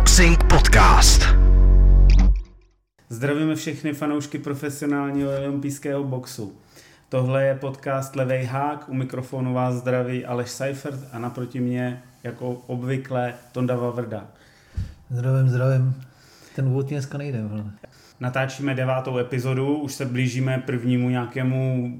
Boxing Podcast. Zdravíme všechny fanoušky profesionálního olympijského boxu. Tohle je podcast Levej hák, u mikrofonu vás zdraví Aleš Seifert a naproti mě, jako obvykle, Tonda Vavrda. Zdravím, zdravím. Ten úvod dneska nejde. Natáčíme devátou epizodu, už se blížíme prvnímu nějakému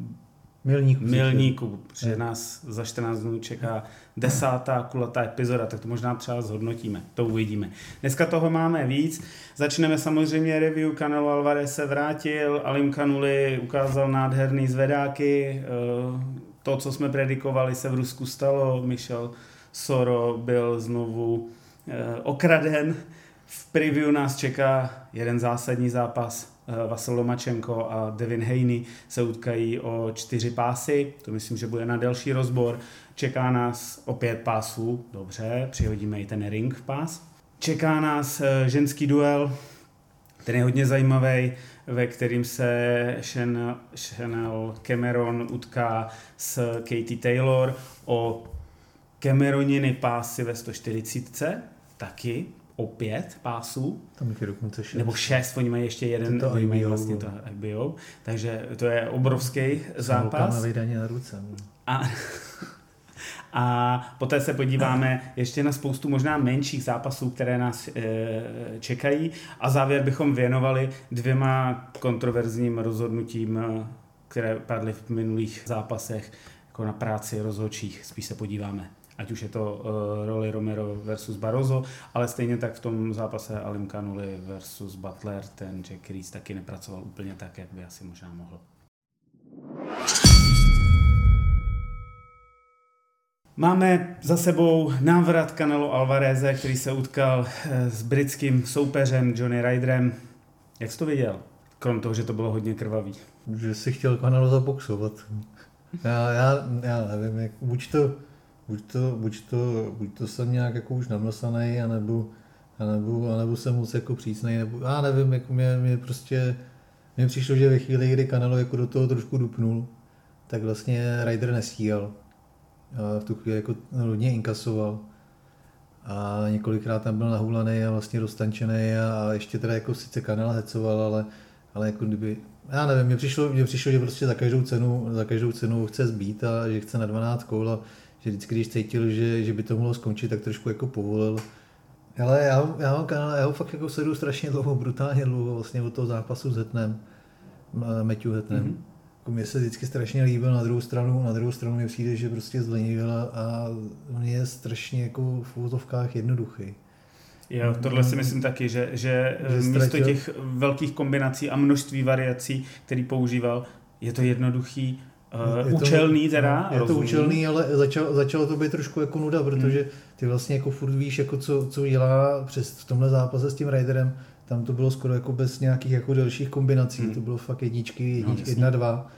Milníku. milníku, protože nás za 14 dnů čeká desátá kulatá epizoda, tak to možná třeba zhodnotíme, to uvidíme. Dneska toho máme víc, začneme samozřejmě review, kanálu Alvarez se vrátil, Alim Kanuli ukázal nádherný zvedáky, eh, to, co jsme predikovali, se v Rusku stalo, Michel Soro byl znovu eh, okraden, v preview nás čeká jeden zásadní zápas, Vasil Lomačenko a Devin Haney se utkají o čtyři pásy, to myslím, že bude na delší rozbor. Čeká nás o pět pásů, dobře, přihodíme i ten ring pás. Čeká nás eh, ženský duel, ten je hodně zajímavý, ve kterým se Chanel Cameron utká s Katie Taylor o Cameroniny pásy ve 140, taky o pět pásů. Tam je dokonce šest. Nebo šest, oni mají ještě jeden, to oni mají vlastně to IBO, takže to je obrovský zápas. vydání na ruce. A, a poté se podíváme ještě na spoustu možná menších zápasů, které nás e, čekají. A závěr bychom věnovali dvěma kontroverzním rozhodnutím, eh, které padly v minulých zápasech, jako na práci rozhodčích. Spíš se podíváme ať už je to uh, roli Romero versus Barroso, ale stejně tak v tom zápase Alim Kanuli versus Butler, ten Jack Reese taky nepracoval úplně tak, jak by asi možná mohl. Máme za sebou návrat Canelo Alvareze, který se utkal eh, s britským soupeřem Johnny Ryderem. Jak jsi to viděl? Krom toho, že to bylo hodně krvavý. Že si chtěl Canelo zaboxovat. Já, já, já nevím, jak, buď to, buď to, buď to, buď to jsem nějak jako už namlsaný, anebo, anebo, anebo jsem moc jako přísnej, nebo já nevím, jako mě, mě prostě, mně přišlo, že ve chvíli, kdy Canelo jako do toho trošku dupnul, tak vlastně Ryder nestíhal. A v tu chvíli jako hodně inkasoval. A několikrát tam byl nahulaný a vlastně roztančený a, a ještě teda jako sice kanál hecoval, ale, ale jako kdyby, já nevím, mně přišlo, mně přišlo, že prostě za každou cenu, za každou cenu chce zbít a že chce na 12 koul a že vždycky, když cítil, že, že by to mohlo skončit, tak trošku jako povolil. Ale já, já, kanál, já ho fakt jako sleduju strašně dlouho, brutálně dlouho, vlastně od toho zápasu s Hetnem, Matthew Hetnem. Mm-hmm. Jako mně se vždycky strašně líbil, na druhou stranu, na druhou stranu mi přijde, že prostě zlenivil a, on je strašně jako v úvodovkách jednoduchý. Jo, tohle si myslím taky, že, že, že místo ztratil. těch velkých kombinací a množství variací, který používal, je to jednoduchý, Uh, účelný to, teda. Je rozumím. to účelný, ale začalo, začalo to být trošku jako nuda, protože ty vlastně jako furt víš, jako co, co dělá přes v tomhle zápase s tím Riderem, tam to bylo skoro jako bez nějakých jako dalších kombinací, hmm. to bylo fakt jedničky, jedničky no, jedna, dva.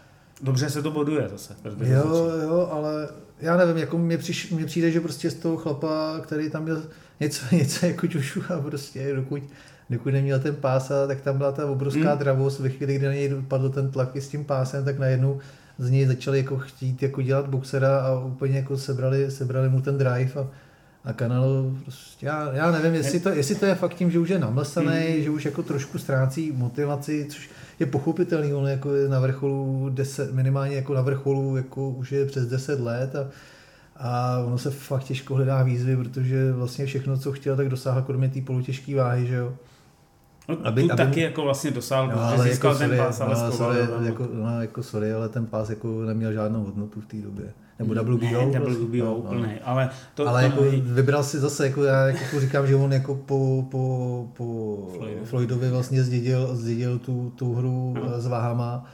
Dobře se to boduje zase. Jo, jo, ale já nevím, jako mě, přiš, mě přijde, že prostě z toho chlapa, který tam měl něco, něco jako a prostě dokud, dokud neměl ten pás, tak tam byla ta obrovská hmm. dravost, ve chvíli, kdy na něj padl ten tlak i s tím pásem, tak najednou z něj začali jako chtít jako dělat boxera a úplně jako sebrali, sebrali mu ten drive a, a kanál prostě, já, já nevím, jestli to, jestli to je fakt tím, že už je namlsaný, mm. že už jako trošku ztrácí motivaci, což je pochopitelný, on jako je na vrcholu 10, minimálně jako na vrcholu jako už je přes 10 let a, a ono se fakt těžko hledá výzvy, protože vlastně všechno, co chtěl, tak dosáhl kromě té polotěžké váhy, že jo. No, aby, tu aby, taky jako vlastně dosáhl, no, ale získal jako ten sorry, pás, ale no, sorry, jako, no, jako sorry, ale ten pás jako neměl žádnou hodnotu v té době. Nebo WBO. Ne, WBO no, úplný, no. ale to, ale to jako mají... vybral si zase, jako já jako říkám, že on jako po, po, po Floydovi. Floydovi vlastně zdědil, zdědil tu, tu hru no. s váhama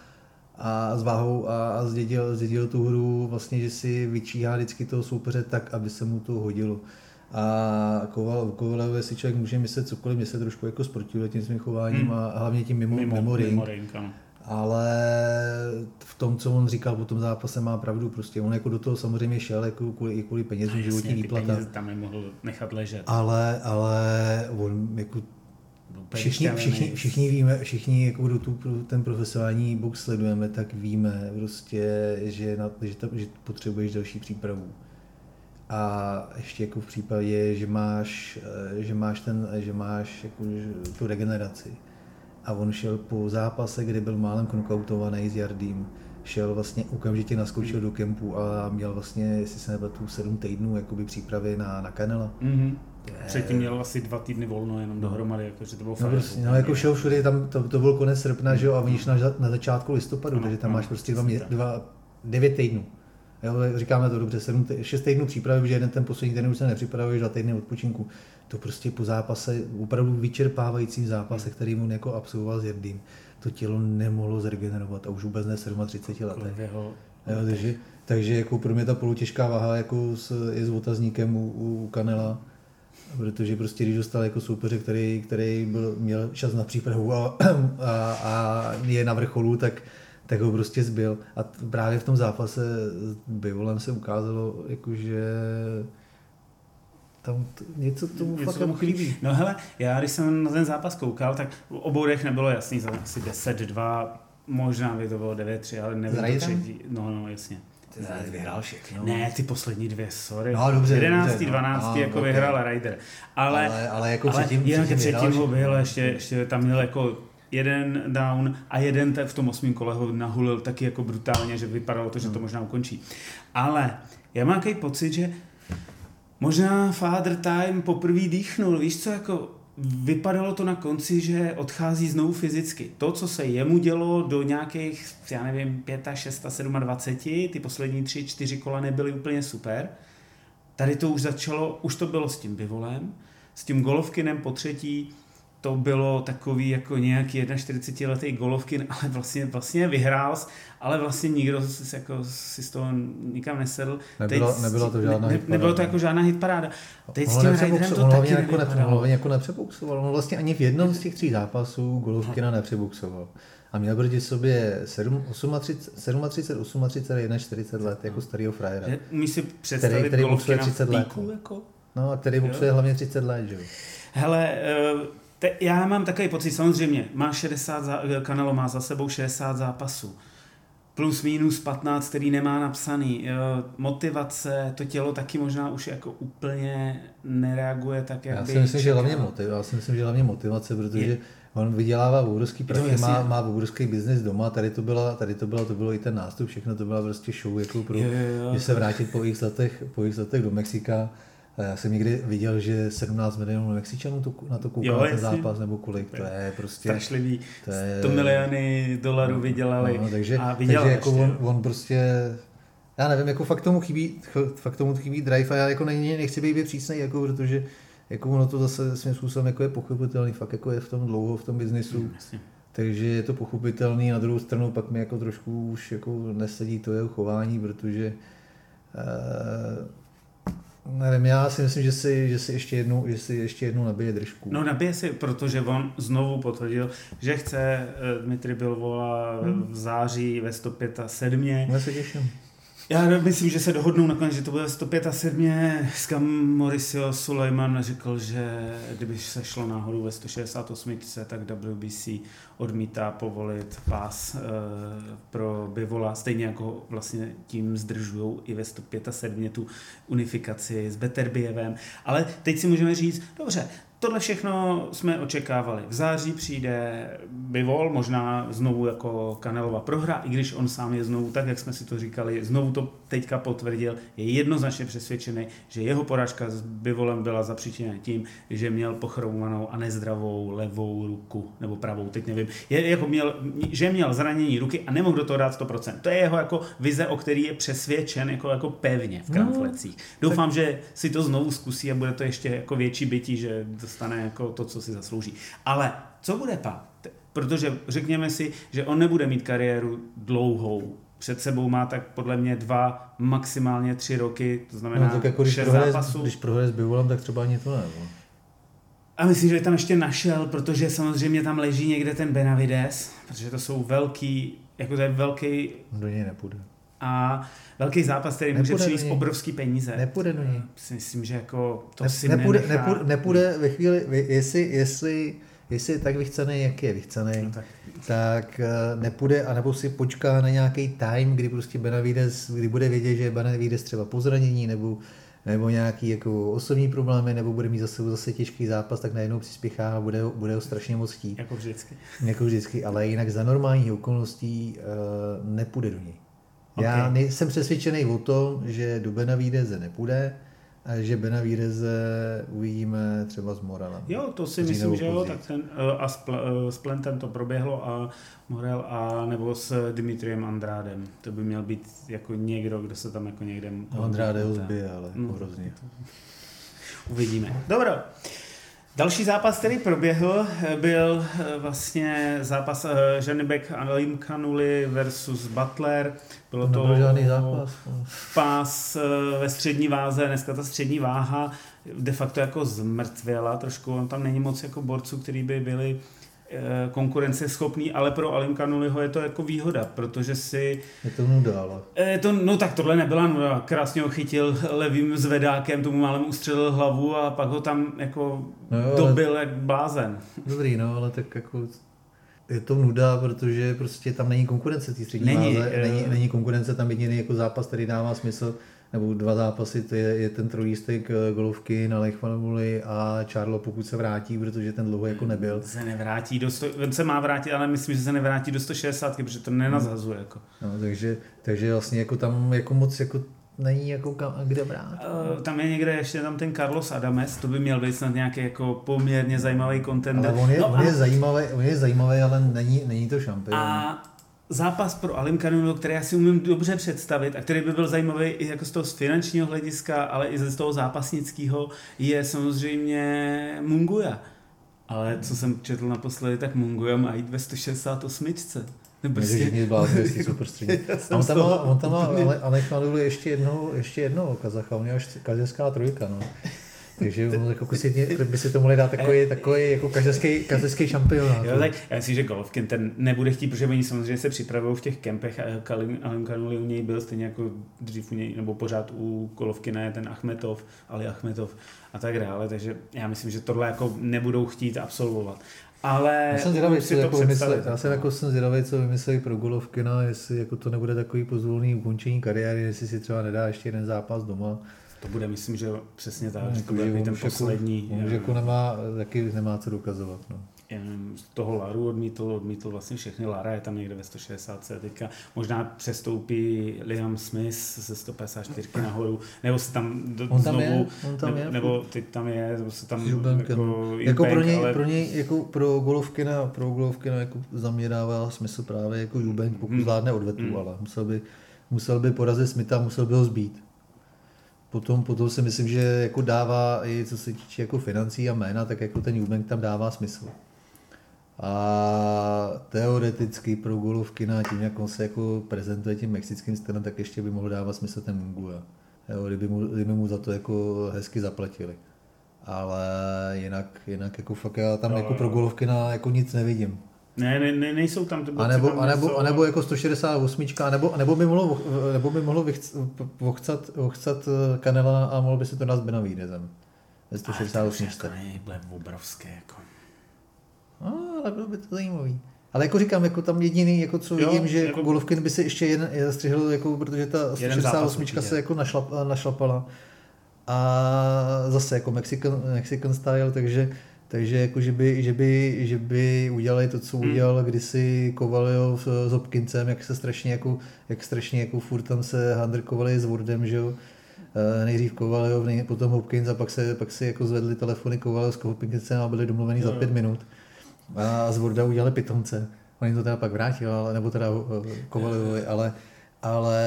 a s váhou a, a zdědil, zdědil tu hru vlastně, že si vyčíhá vždycky toho soupeře tak, aby se mu to hodilo. A Koval, Kovalev, jestli člověk může myslet cokoliv, mě se trošku jako sportuje tím svým chováním hmm. a hlavně tím mimo, mimo, mimo ring. Mimo ring ale v tom, co on říkal po tom zápase, má pravdu. Prostě on jako do toho samozřejmě šel jako kvůli, i kvůli penězům, životní výplata. tam nemohl nechat ležet. Ale, ale on jako všichni, všichni, všichni víme, všichni, jako kdo tu, ten profesionální box sledujeme, tak víme prostě, že, na, že, ta, že potřebuješ další přípravu A ještě jako v případě, že máš, eh, že máš, ten, že máš jako tu regeneraci. A on šel po zápase, kdy byl málem knockoutovaný s Jardím, šel vlastně okamžitě naskočil do kempu a měl vlastně, jestli se nepletu, sedm týdnů jakoby přípravy na, na Kanela. Mm-hmm. Předtím měl asi dva týdny volno jenom dohromady, jakože to bylo No, prostě, no jako šel všude, tam, to, to byl konec srpna, že jo, a vidíš na, na začátku listopadu, no, takže tam no, máš prostě dva, dva, devět týdnů. Jo, říkáme to dobře, sedm, šest týdnů přípravy, že jeden ten poslední den už se nepřipravuješ, dva týdny odpočinku. To prostě po zápase, opravdu vyčerpávajícím zápase, který mu jako absolvoval s Jerdým, to tělo nemohlo zregenerovat a už vůbec ne 37 letech. Jo, takže, takže jako pro mě ta polotěžká váha jako s, je s otazníkem u, u Kanela, protože prostě když dostal jako soupeře, který, který byl, měl čas na přípravu a, a, a je na vrcholu, tak, tak ho prostě zbyl. A právě v tom zápase s Bivolem se ukázalo, jakože tam t- něco tomu něco fakt tomu chybí. No hele, já když jsem na ten zápas koukal, tak v obou nebylo jasný, za asi 10-2, možná by to bylo 9-3, ale nevím, třetí. No, no, jasně. Ty vyhrál všechno. Ne, ty poslední dvě, sorry. No, dobře, 11. dobře, 12. no, jako okay. vyhrál Ryder. Ale, ale, ale jako ale předtím, jinak předtím, předtím ho byl, ještě, ještě tam měl jako jeden down a jeden v tom osmém kole ho nahulil taky jako brutálně, že vypadalo to, že to Hmm. možná ukončí. Ale já mám takový pocit, že možná Father Time poprvé dýchnul, víš co, jako vypadalo to na konci, že odchází znovu fyzicky. To, co se jemu dělo do nějakých, já nevím, 5, 6, 27, ty poslední tři, čtyři kola nebyly úplně super. Tady to už začalo, už to bylo s tím bivolem, s tím golovkinem po třetí, to bylo takový jako nějaký 41 letý golovkin, ale vlastně, vlastně vyhrál, ale vlastně nikdo si, jako, si z toho nikam nesedl. Nebylo, Teď, nebylo to žádná ne, hitparáda. Nebylo to jako žádná hitparáda. Teď s On tím nepřepouxu- Ryderem to taky jako, nepře, nevypadalo. hlavně jako nepřepouxoval. On vlastně ani v jednom z těch tří zápasů Golovkina nepřepouxoval. A měl proti sobě 7, 38, 38, 38, 41 let, jako starýho frajera. Že Umíš si představit Který- který Golovkina 30 v let. píku, jako? No a který boxuje hlavně 30 let, že jo. Hele, eh, te, já mám takový pocit, samozřejmě, má 60, zá, Canelo má za sebou 60 zápasů. Plus minus 15, který nemá napsaný. Eh, Motivace, to tělo taky možná už jako úplně nereaguje tak, jak Já si myslím, že hlavně motiv, já si myslím, že hlavně motivace, protože Je- on vydělává obrovský prachy, má, má obrovský biznis doma, tady to byla, tady to byla, to bylo i ten nástup, všechno to byla prostě show jako pro, Jo, jo, jo. že se vrátit po x letech, po x letech do Mexika. A Já jsem někdy viděl, že 17 milionů Mexičanů to, na to koukalo ten zápas, nebo kolik, to je prostě... Strašlivý. To je- 100 miliony dolarů vydělali. No, takže, a vydělal takže jako on, on, prostě, já nevím, jako fakt tomu chybí, fakt tomu chybí drive a já jako není, nechci být přísnej, jako, protože jako ono to zase svým způsobem jako je pochopitelný, fakt jako je v tom dlouho, v tom biznisu, jasně. takže je to pochopitelný, na druhou stranu pak mi jako trošku už jako nesedí to jeho chování, protože uh, nevím, já si myslím, že si, že si ještě jednou, že si ještě jednou nabije držku. No nabije si, protože on znovu potvrdil, že chce eh, Dmitry Bilvola Hmm. v září ve 105 a 7. Já se těším. Já myslím, že se dohodnou nakonec, že to bude 105 a 7. Skam Mauricio Sulejman řekl, že kdyby se šlo náhodou ve 168, tak WBC odmítá povolit pás e, pro Bivola, stejně jako vlastně tím zdržují i ve 105 a 7 tu unifikaci s Beterbievem. Ale teď si můžeme říct, dobře, Tohle všechno jsme očekávali. V září přijde Bivol, možná znovu jako Kanelova prohra, i když on sám je znovu, tak jak jsme si to říkali, znovu to teďka potvrdil, je jednoznačně přesvědčený, že jeho porážka s Bivolem byla zapříčiněna tím, že měl pochroumanou a nezdravou levou ruku, nebo pravou, teď nevím. Je, jako měl, že měl zranění ruky a nemohl do toho dát 100%. To je jeho jako vize, o který je přesvědčen jako, jako pevně v kramflecích. Doufám, že si to znovu zkusí a bude to ještě jako větší bytí, že dostane jako to, co si zaslouží. Ale co bude pak? Protože řekněme si, že on nebude mít kariéru dlouhou. Před sebou má tak podle mě dva, maximálně tři roky, to znamená No, tak jako když šest prohraje, zápasů. když prohraje s Bivolem, tak třeba ani to ne. No. A myslím, že tam ještě našel, protože samozřejmě tam leží někde ten Benavides, protože to jsou velký, jako to je velký Do něj nepůjde. A velký zápas, který může Nepůjde do přinést obrovský peníze. Nepůjde do něj. Myslím, že jako to Ne, si nepůjde, nenechá. nepůjde, nepůjde ve chvíli, jestli, jestli, jestli je tak vychcený, jak je vychcený, No tak. tak eh, nepůjde, anebo si počká na nějaký time, kdy prostě Benavides, kdy bude vědět, že Benavides třeba po zranění, nebo nebo nějaký jako osobní problémy, nebo bude mít zase, zase těžký zápas, tak najednou přispěchá a bude, bude ho strašně moc chtít. Jako vždycky. Jako vždycky, ale jinak za normálních okolností uh, nepůjde do něj. Okay. Já jsem přesvědčený o tom, že do Benavideze nepůjde, a že Benavideze uvidíme třeba s Morelem. Jo, to si myslím, že jo, tak ten, eh, a s, eh, s Plentem to proběhlo a Morel a nebo s Dimitriem Andrádem. To by měl být jako někdo, kdo se tam jako někde... No, Andráde ho zbije, ale no, hrozně. Uvidíme. Dobro. Další zápas, který proběhl, byl eh, vlastně zápas Ženibek Alim Kanuli versus Butler. Bylo to, to žádný zápas. pás eh, ve střední váze, dneska ta střední váha de facto jako zmrtvěla trošku, on tam není moc jako borců, který by byli eh, konkurenceschopný, ale pro Alim Kanuliho je to jako výhoda, protože si... Je to nuda, ale... Je to, no tak tohle nebyla nuda, krásně ho chytil levým zvedákem, tomu málem ustřelil hlavu a pak ho tam jako no jo, dobil ale... jak blázen. Dobrý, no, ale tak jako je to nuda, protože prostě tam není konkurence té střední není, váze, je... není, není konkurence, tam jediný jako zápas, který dává smysl, nebo dva zápasy, to je, je ten trojlístek eh, golovky na Lechmanuli a Charlo, pokud se vrátí, protože ten dlouho jako nebyl. Se nevrátí do 100, on se má vrátit, ale myslím, že se nevrátí do 160, protože to nenazazuje. Jako. No, takže, takže vlastně jako tam jako moc jako není jako kam, kde brát. Uh, tam je někde ještě tam ten Carlos Adames, to by měl být snad nějaký jako poměrně zajímavý content. Ale on je, no on, a... je zajímavý, on je zajímavý, ale není, není to šampion. A zápas pro Alim Kanunu, který já si umím dobře představit a který by byl zajímavý i jako z toho z finančního hlediska, ale i z toho zápasnického, je samozřejmě Munguja. Ale co jsem četl naposledy, tak Munguja má jít ve 168. Prostě... Všichni blázni, jestli jsou prostředí. A on tam má, on tam má ale, Maduli ještě jednou, ještě jednou Kazacha, on je až kazachská trojka, no. Takže jako si, by si to mohli dát takový, takový jako kazařský, kazařský šampion. Jo, tak já myslím, že Golovkin ten nebude chtít, protože oni samozřejmě se připravují v těch kempech a Alim Kanuli u něj byl stejně jako dřív u něj, nebo pořád u Golovkina je ten Achmetov, Ali Achmetov a tak dále, takže já myslím, že tohle jako nebudou chtít absolvovat. Ale já jsem zvědavý, co jako vymyslí, já jsem jako jsem zvědavý, co vymyslí pro Golovkina, jestli jako to nebude takový pozvolný ukončení kariéry, jestli si třeba nedá ještě jeden zápas doma. To bude, myslím, že přesně tak, že to bude ten jako, poslední. Jako nemá, taky nemá co dokazovat. No z toho Laru odmítl, odmítl vlastně všechny. Lara je tam někde ve 160. Teďka možná přestoupí Liam Smith ze 154 nahoru, nebo se tam do, on tam znovu, je, on tam nebo, je. nebo teď tam je, nebo se tam jako, jako pro něj, ale... pro něj, jako pro Golovkina, pro Golovkina jako za mě dává smysl právě jako Jubank, pokud hmm. zvládne odvetu, hmm. ale musel by, musel by porazit Smitha, musel by ho zbít. Potom, potom si myslím, že jako dává i co se týče jako financí a jména, tak jako ten Jubank tam dává smysl. A teoreticky pro golovky na tím, jak on se jako prezentuje tím mexickým stylem, tak ještě by mohl dávat smysl ten Munguia. Jo, kdyby, mu, kdyby mu za to jako hezky zaplatili. Ale jinak, jinak jako fakt já tam no, jako pro golovky na jako nic nevidím. Ne, ne, ne nejsou tam ty a nebo, a nebo, a nebo jako 168, a nebo, nebo by mohlo, nebo by mohlo vochcat, vochcat eh, Kanela a mohlo by se to nás Benavidezem. Ve 168. Ale to jako obrovské. Jako. No, ale bylo by to zajímavý. Ale jako říkám, jako tam jediný, jako co jo, vidím, že jako Golovkin by se ještě jeden zastřihl, jako, protože ta 168 se jako našlap, našlapala. A zase jako Mexican, Mexican style, takže, takže jako, že by, že by, že by udělali to, co hmm. udělal kdysi Kovalyov s Hopkinsem, jak se strašně jako, jak strašně jako furt tam se handrkovali s Wordem, že jo. Eh, nejdřív Kovalyov, potom Hopkins a pak se, pak se jako zvedli telefony Kovalyov s Hopkinsem a byli domluveni za pět minut a z Vorda udělali pitomce. Oni to teda pak vrátili, nebo teda eh, Kovalivovi, ale, ale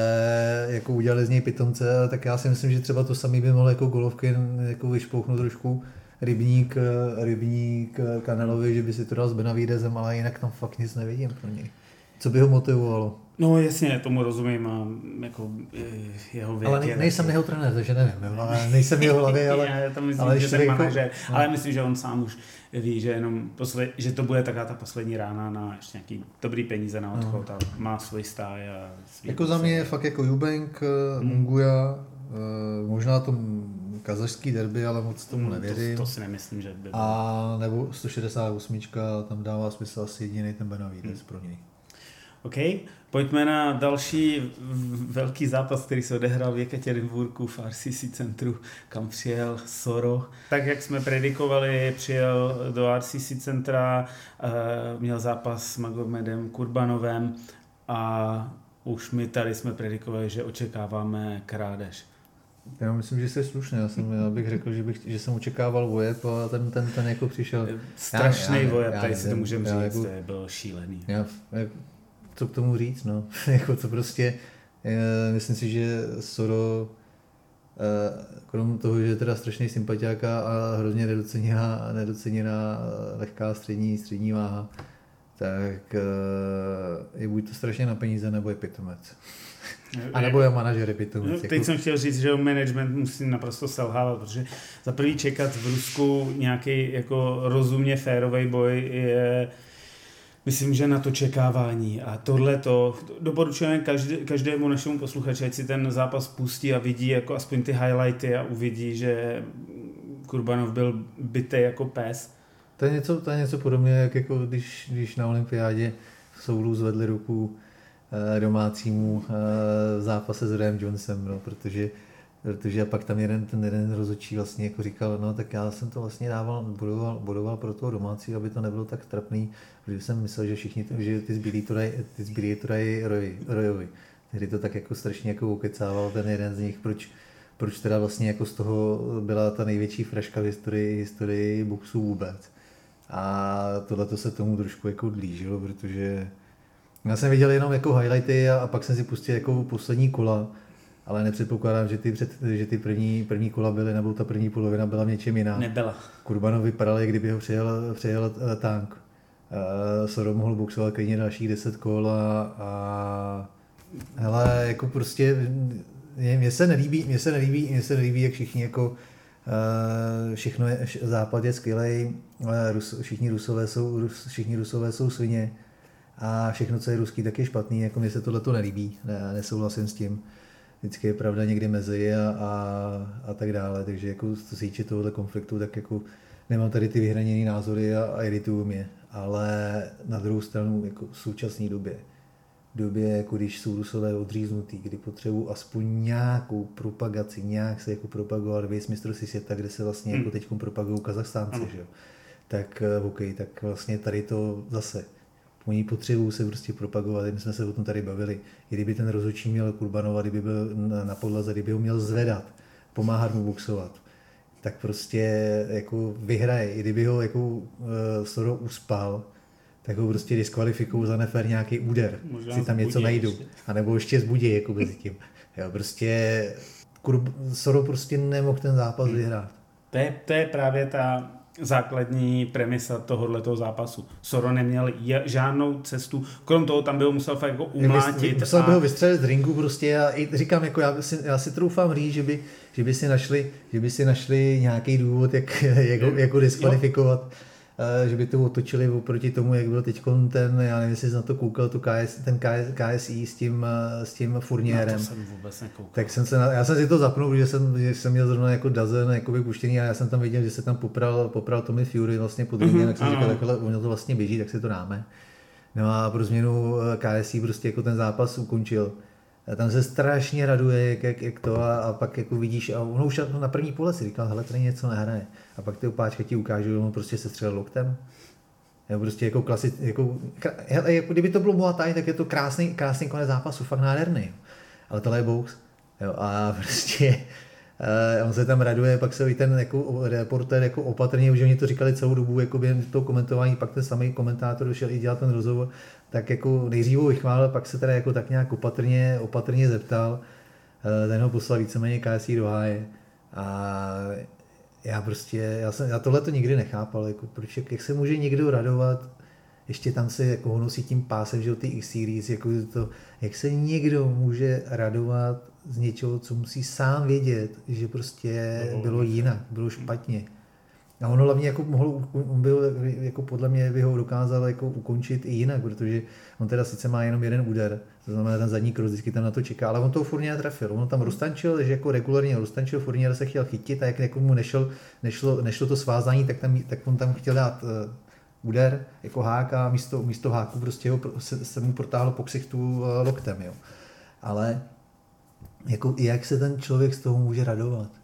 jako udělali z něj pitomce, tak já si myslím, že třeba to samý by mohl jako golovky jako vyšpouchnout trošku rybník, eh, rybník eh, Kanelovi, že by si to dal s Benavidezem, ale jinak tam fakt nic nevidím pro něj. Co by ho motivovalo? No jasně, tomu rozumím a jako jeho věk Ale ne, nejsem jeho trenér, takže nevím, ale nejsem jeho hlavě, ale... já tam myslím, ale že ten jako, manažer, no. ale myslím, že on sám už ví, že jenom posled, že to bude taková ta poslední rána na ještě nějaký dobrý peníze na odchod no. a má svůj stáj a svý Jako za mě je fakt jako Jubank, eh, hmm. Munguja, eh, možná to kazašský derby, ale moc tomu hmm, nevěřím. To, to si nemyslím, že by bylo. A nebo 168, tam dává smysl asi jediný ten Benavides hmm. pro něj. OK. Pojďme na další velký zápas, který se odehrál v Jekaterinburgu v RCC centru, kam přijel Soro. Tak jak jsme predikovali, přijel do RCC centra, eh, měl zápas s Magomedem Kurbanovem a už my tady jsme predikovali, že očekáváme krádež. Já myslím, že jsi slušný. Já, jsem, já bych řekl, že, bych, že jsem očekával vojeb a ten, ten, ten jako přišel. Strašný vojeb, tady si to můžeme říct, jako, to je bylo šílený. Já, co k tomu říct, no. jako to prostě, já, myslím si, že Soro, eh, krom toho, že je teda strašný sympatiáka a hrozně nedoceněná, nedoceněná lehká střední, střední váha, tak eh, je buď to strašně na peníze, nebo je pitomec. A nebo je manažer pitomec. No, teď jako... jsem chtěl říct, že management musí naprosto selhávat, protože za prvý čekat v Rusku nějaký jako rozumně férový boj je myslím, že na to čekávání. A tohle to doporučujeme každé, každému našemu posluchači, ať si ten zápas pustí a vidí jako aspoň ty highlighty a uvidí, že Kurbanov byl bytý jako pes. To je něco, to je něco podobně, jak jako když, když na olympiádě v soulu zvedli ruku domácímu eh, zápase s Ryan Jonesem, no, protože protože a pak tam jeden, ten jeden rozočí vlastně jako říkal, no tak já jsem to vlastně dával, budoval, budoval pro toho domácí, aby to nebylo tak trapný, protože jsem myslel, že všichni, že ty zbylí to dají, ty zbylí to dají. Tehdy to tak jako strašně jako ukecával ten jeden z nich, proč, proč teda vlastně jako z toho byla ta největší fraška v historii, historii boxu vůbec. A tohle to se tomu trošku jako dlížilo, protože já jsem viděl jenom jako highlighty a, a pak jsem si pustil jako poslední kola ale nepředpokládám, že ty, před, že ty první, první kola byly, nebo ta první polovina byla v něčem jiná. Nebyla. Kurbanov vypadal, jak kdyby ho přejel, přejel uh, tank. Uh, Soro mohl boxovat klidně dalších 10 kol a, a hele, jako prostě mně se nelíbí, mně se nelíbí, mně se nelíbí, jak všichni jako uh, všechno je, západ je skvělej, ale Rus, všichni rusové jsou, Rus, všichni rusové jsou svině a všechno, co je ruský, tak je špatný, jako mně se tohle to nelíbí, ne, nesouhlasím s tím. Vždycky je pravda někdy mezi a, a, a tak dále, takže jako co se týče tohohle konfliktu, tak jako nemám tady ty vyhraněné názory a, a irituju mě, ale na druhou stranu jako v současné době, v době, jako když jsou Rusové odříznutý, kdy potřebují aspoň nějakou propagaci, nějak se jako propagovat věc mistrovství světa, kde se vlastně jako hmm. teď propagují Kazachstánci, že jo. Tak eh, OK, tak vlastně tady to zase Oni potřebují se prostě propagovat, my jsme se o tom tady bavili. I kdyby ten rozhodčí měl Kurbanova, kdyby byl na podlaze, kdyby ho měl zvedat, pomáhat mu boxovat, tak prostě jako vyhraje. I kdyby ho jako uh, Soro uspal, tak ho prostě diskvalifikují za nefer nějaký úder. Možná si tam něco najdu. A nebo ještě zbudí jako mezi tím. Jo, prostě Kurb, Soro prostě nemohl ten zápas hmm. vyhrát. To je, to je právě ta základní premisa tohoto zápasu. Soro neměl žádnou cestu, krom toho tam by ho musel fakt jako umlátit. Musel a... by ho vystřelit z ringu prostě a říkám, jako já, si, já si troufám říct, že by, že by si našli, že by si našli nějaký důvod, jak, jak, jako diskvalifikovat. Jo že by to otočili oproti tomu, jak byl teď ten, já nevím, jestli jsi na to koukal, tu KS, ten KS, KSI s tím, eh, s tím furnierem. Na to jsem vůbec nekoukal. Tak jsem se, já jsem si to zapnul, že jsem, že jsem měl zrovna jako dazen jakoby puštěný a já jsem tam viděl, že se tam popral, popral Tommy Fury vlastně pod mm-hmm, tak jsem ano. říkal, takhle ono to vlastně běží, tak si to dáme. No a pro změnu eh, KSI prostě jako ten zápas ukončil. A tam se strašně raduje, jak, jak, jak to a, a, pak jako vidíš, a ono už na první pole si říkal, hele, tady něco nehraje. A pak ty opáčka ti ukážou, že on prostě se střelil loktem. Je prostě jako klasic, jako, hele, jako kdyby to bylo Muay tak je to krásný, krásný konec zápasu, fakt nádherný. Ale tohle je box. Jo, a prostě uh, on se tam raduje, pak se i ten jako reporter jako opatrně, už oni to říkali celou dobu jako během toho komentování, pak ten samý komentátor došel i dělat ten rozhovor, tak jako nejdřív ho vychválil, pak se teda jako tak nějak opatrně, opatrně zeptal, uh, ten ho poslal víceméně KSC do háje. A já prostě, já, jsem, já tohle to nikdy nechápal, jako proč, jak, jak se může někdo radovat, ještě tam se jako honosí tím pásem, že ty X-Series, jako to, jak se někdo může radovat z něčeho, co musí sám vědět, že prostě bylo jinak, bylo špatně. A ono hlavně jako mohl, on byl, jako podle mě by ho dokázal jako ukončit i jinak, protože on teda sice má jenom jeden úder, to znamená ten zadní krok vždycky tam na to čeká, ale on toho Fournier trefil, on tam roztančil, že jako regulárně roztančil, Fournier se chtěl chytit a jak jako mu nešlo, nešlo, nešlo to svázání, tak, tam, tak on tam chtěl dát uh, úder jako hák a místo, místo háku prostě ho, se, se mu protáhlo po ksichtu eh, loktem. Jo. Ale jako, jak se ten člověk z toho může radovat?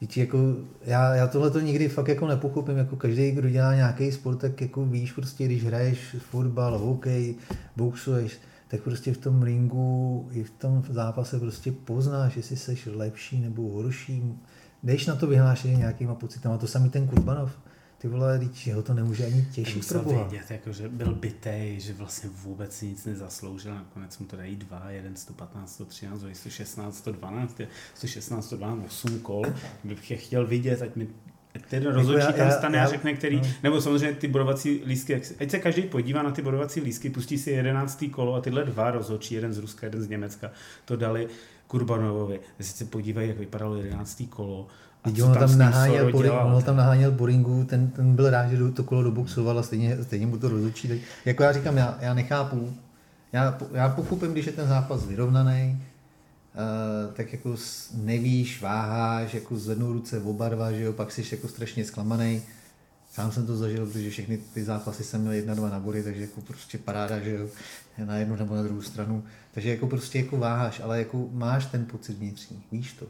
Víš, jako, já, já tohle to nikdy fakt jako nepochopím, jako každý, kdo dělá nějaký sport, tak jako víš prostě, když hraješ fotbal, hokej, boxuješ, tak prostě v tom ringu i v tom zápase prostě poznáš, jestli jsi lepší nebo horší. Jdeš na to vyhlášení nějakýma pocitama. To samý ten Kurbanov ty vole, teď ho to nemůže ani těšit musel vědět, jako, že byl bytej, že vlastně vůbec nic nezasloužil, nakonec mu to dají dva, jeden 115, 113, 116, 112, 116, 112, 8 kol, bych je chtěl vidět, ať mi ten jako rozhodčí tam stane já, a řekne, který, no. nebo samozřejmě ty bodovací lístky, ať se každý podívá na ty bodovací lístky, pustí si jedenáctý kolo a tyhle dva rozhodčí, jeden z Ruska, jeden z Německa, to dali Kurbanovovi. Jestli se podívají, jak vypadalo jedenáctý kolo, a on tam, naháněl, boring, on tam naháněl Boringu, ten, ten byl rád, že to kolo doboxoval a stejně, stejně mu to rozhodčí. Tak, jako já říkám, já, já nechápu, já, já pochopím, když je ten zápas vyrovnaný, Uh, tak jako nevíš, váháš, jako zvednou ruce oba dva, že jo, pak jsi jako strašně zklamaný. Sám jsem to zažil, protože všechny ty zápasy jsem měl jedna, dva na body, takže jako prostě paráda, že jo, na jednu nebo na druhou stranu. Takže jako prostě jako váháš, ale jako máš ten pocit vnitřní, víš to.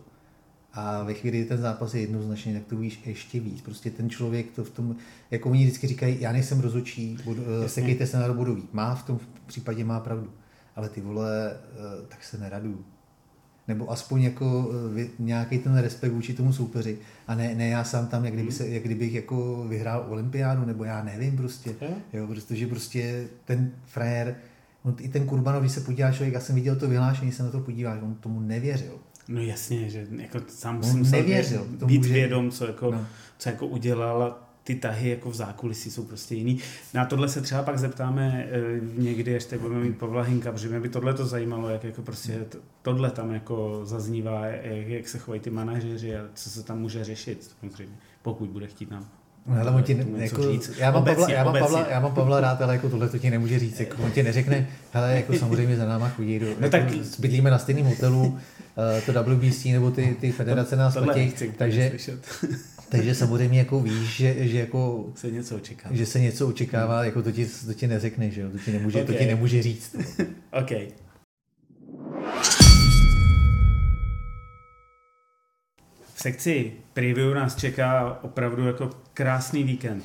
A ve chvíli, kdy ten zápas je jednoznačný, tak to víš ještě víc. Prostě ten člověk to v tom, jako oni vždycky říkají, já nejsem rozočí, eh, sekejte se na bodový. Má v tom případě má pravdu. Ale ty vole, eh, tak se neradu. Nebo aspoň jako eh, nějaký ten respekt vůči tomu soupeři. A ne, ne já sám tam, jak, kdyby hmm. se, jak kdybych jako vyhrál olympiádu, nebo já nevím prostě. Jo, protože prostě ten frajer, on, i ten Kurbanov, když se podívá člověk, já jsem viděl to vyhlášení, jsem na to podíval, on tomu nevěřil. No jasně, že jako sám jsem musel nevěřil, být může... vědom, co jako, no. co jako udělal ty tahy jako v zákulisí jsou prostě jiný. Na tohle se třeba pak zeptáme e, někdy, až teď budeme mít Pavla Hinka, protože mě by tohle to zajímalo, jak jako prostě tohle tam jako zaznívá, jak, jak se chovají ty manažeři a co se tam může řešit, samozřejmě, pokud bude chtít nám No, ale on ti, jako, říct. Já, mám obecně, Pavla, já, mám Pavla, já mám Pavla rád, ale jako tohle to ti nemůže říct. Jako, on ti neřekne, hele, jako samozřejmě za náma chodí, no, jako, tak... bydlíme na stejném hotelu, Eh, to WBC nebo ty, ty federace nás platí, takže, takže samozřejmě jako víš, že, že jako se něco očekává. Že se něco očekává, jako to ti, to ti neřekne, že jo? To ti nemůže, okay. to ti nemůže říct. OK. V sekci preview nás čeká opravdu jako krásný víkend.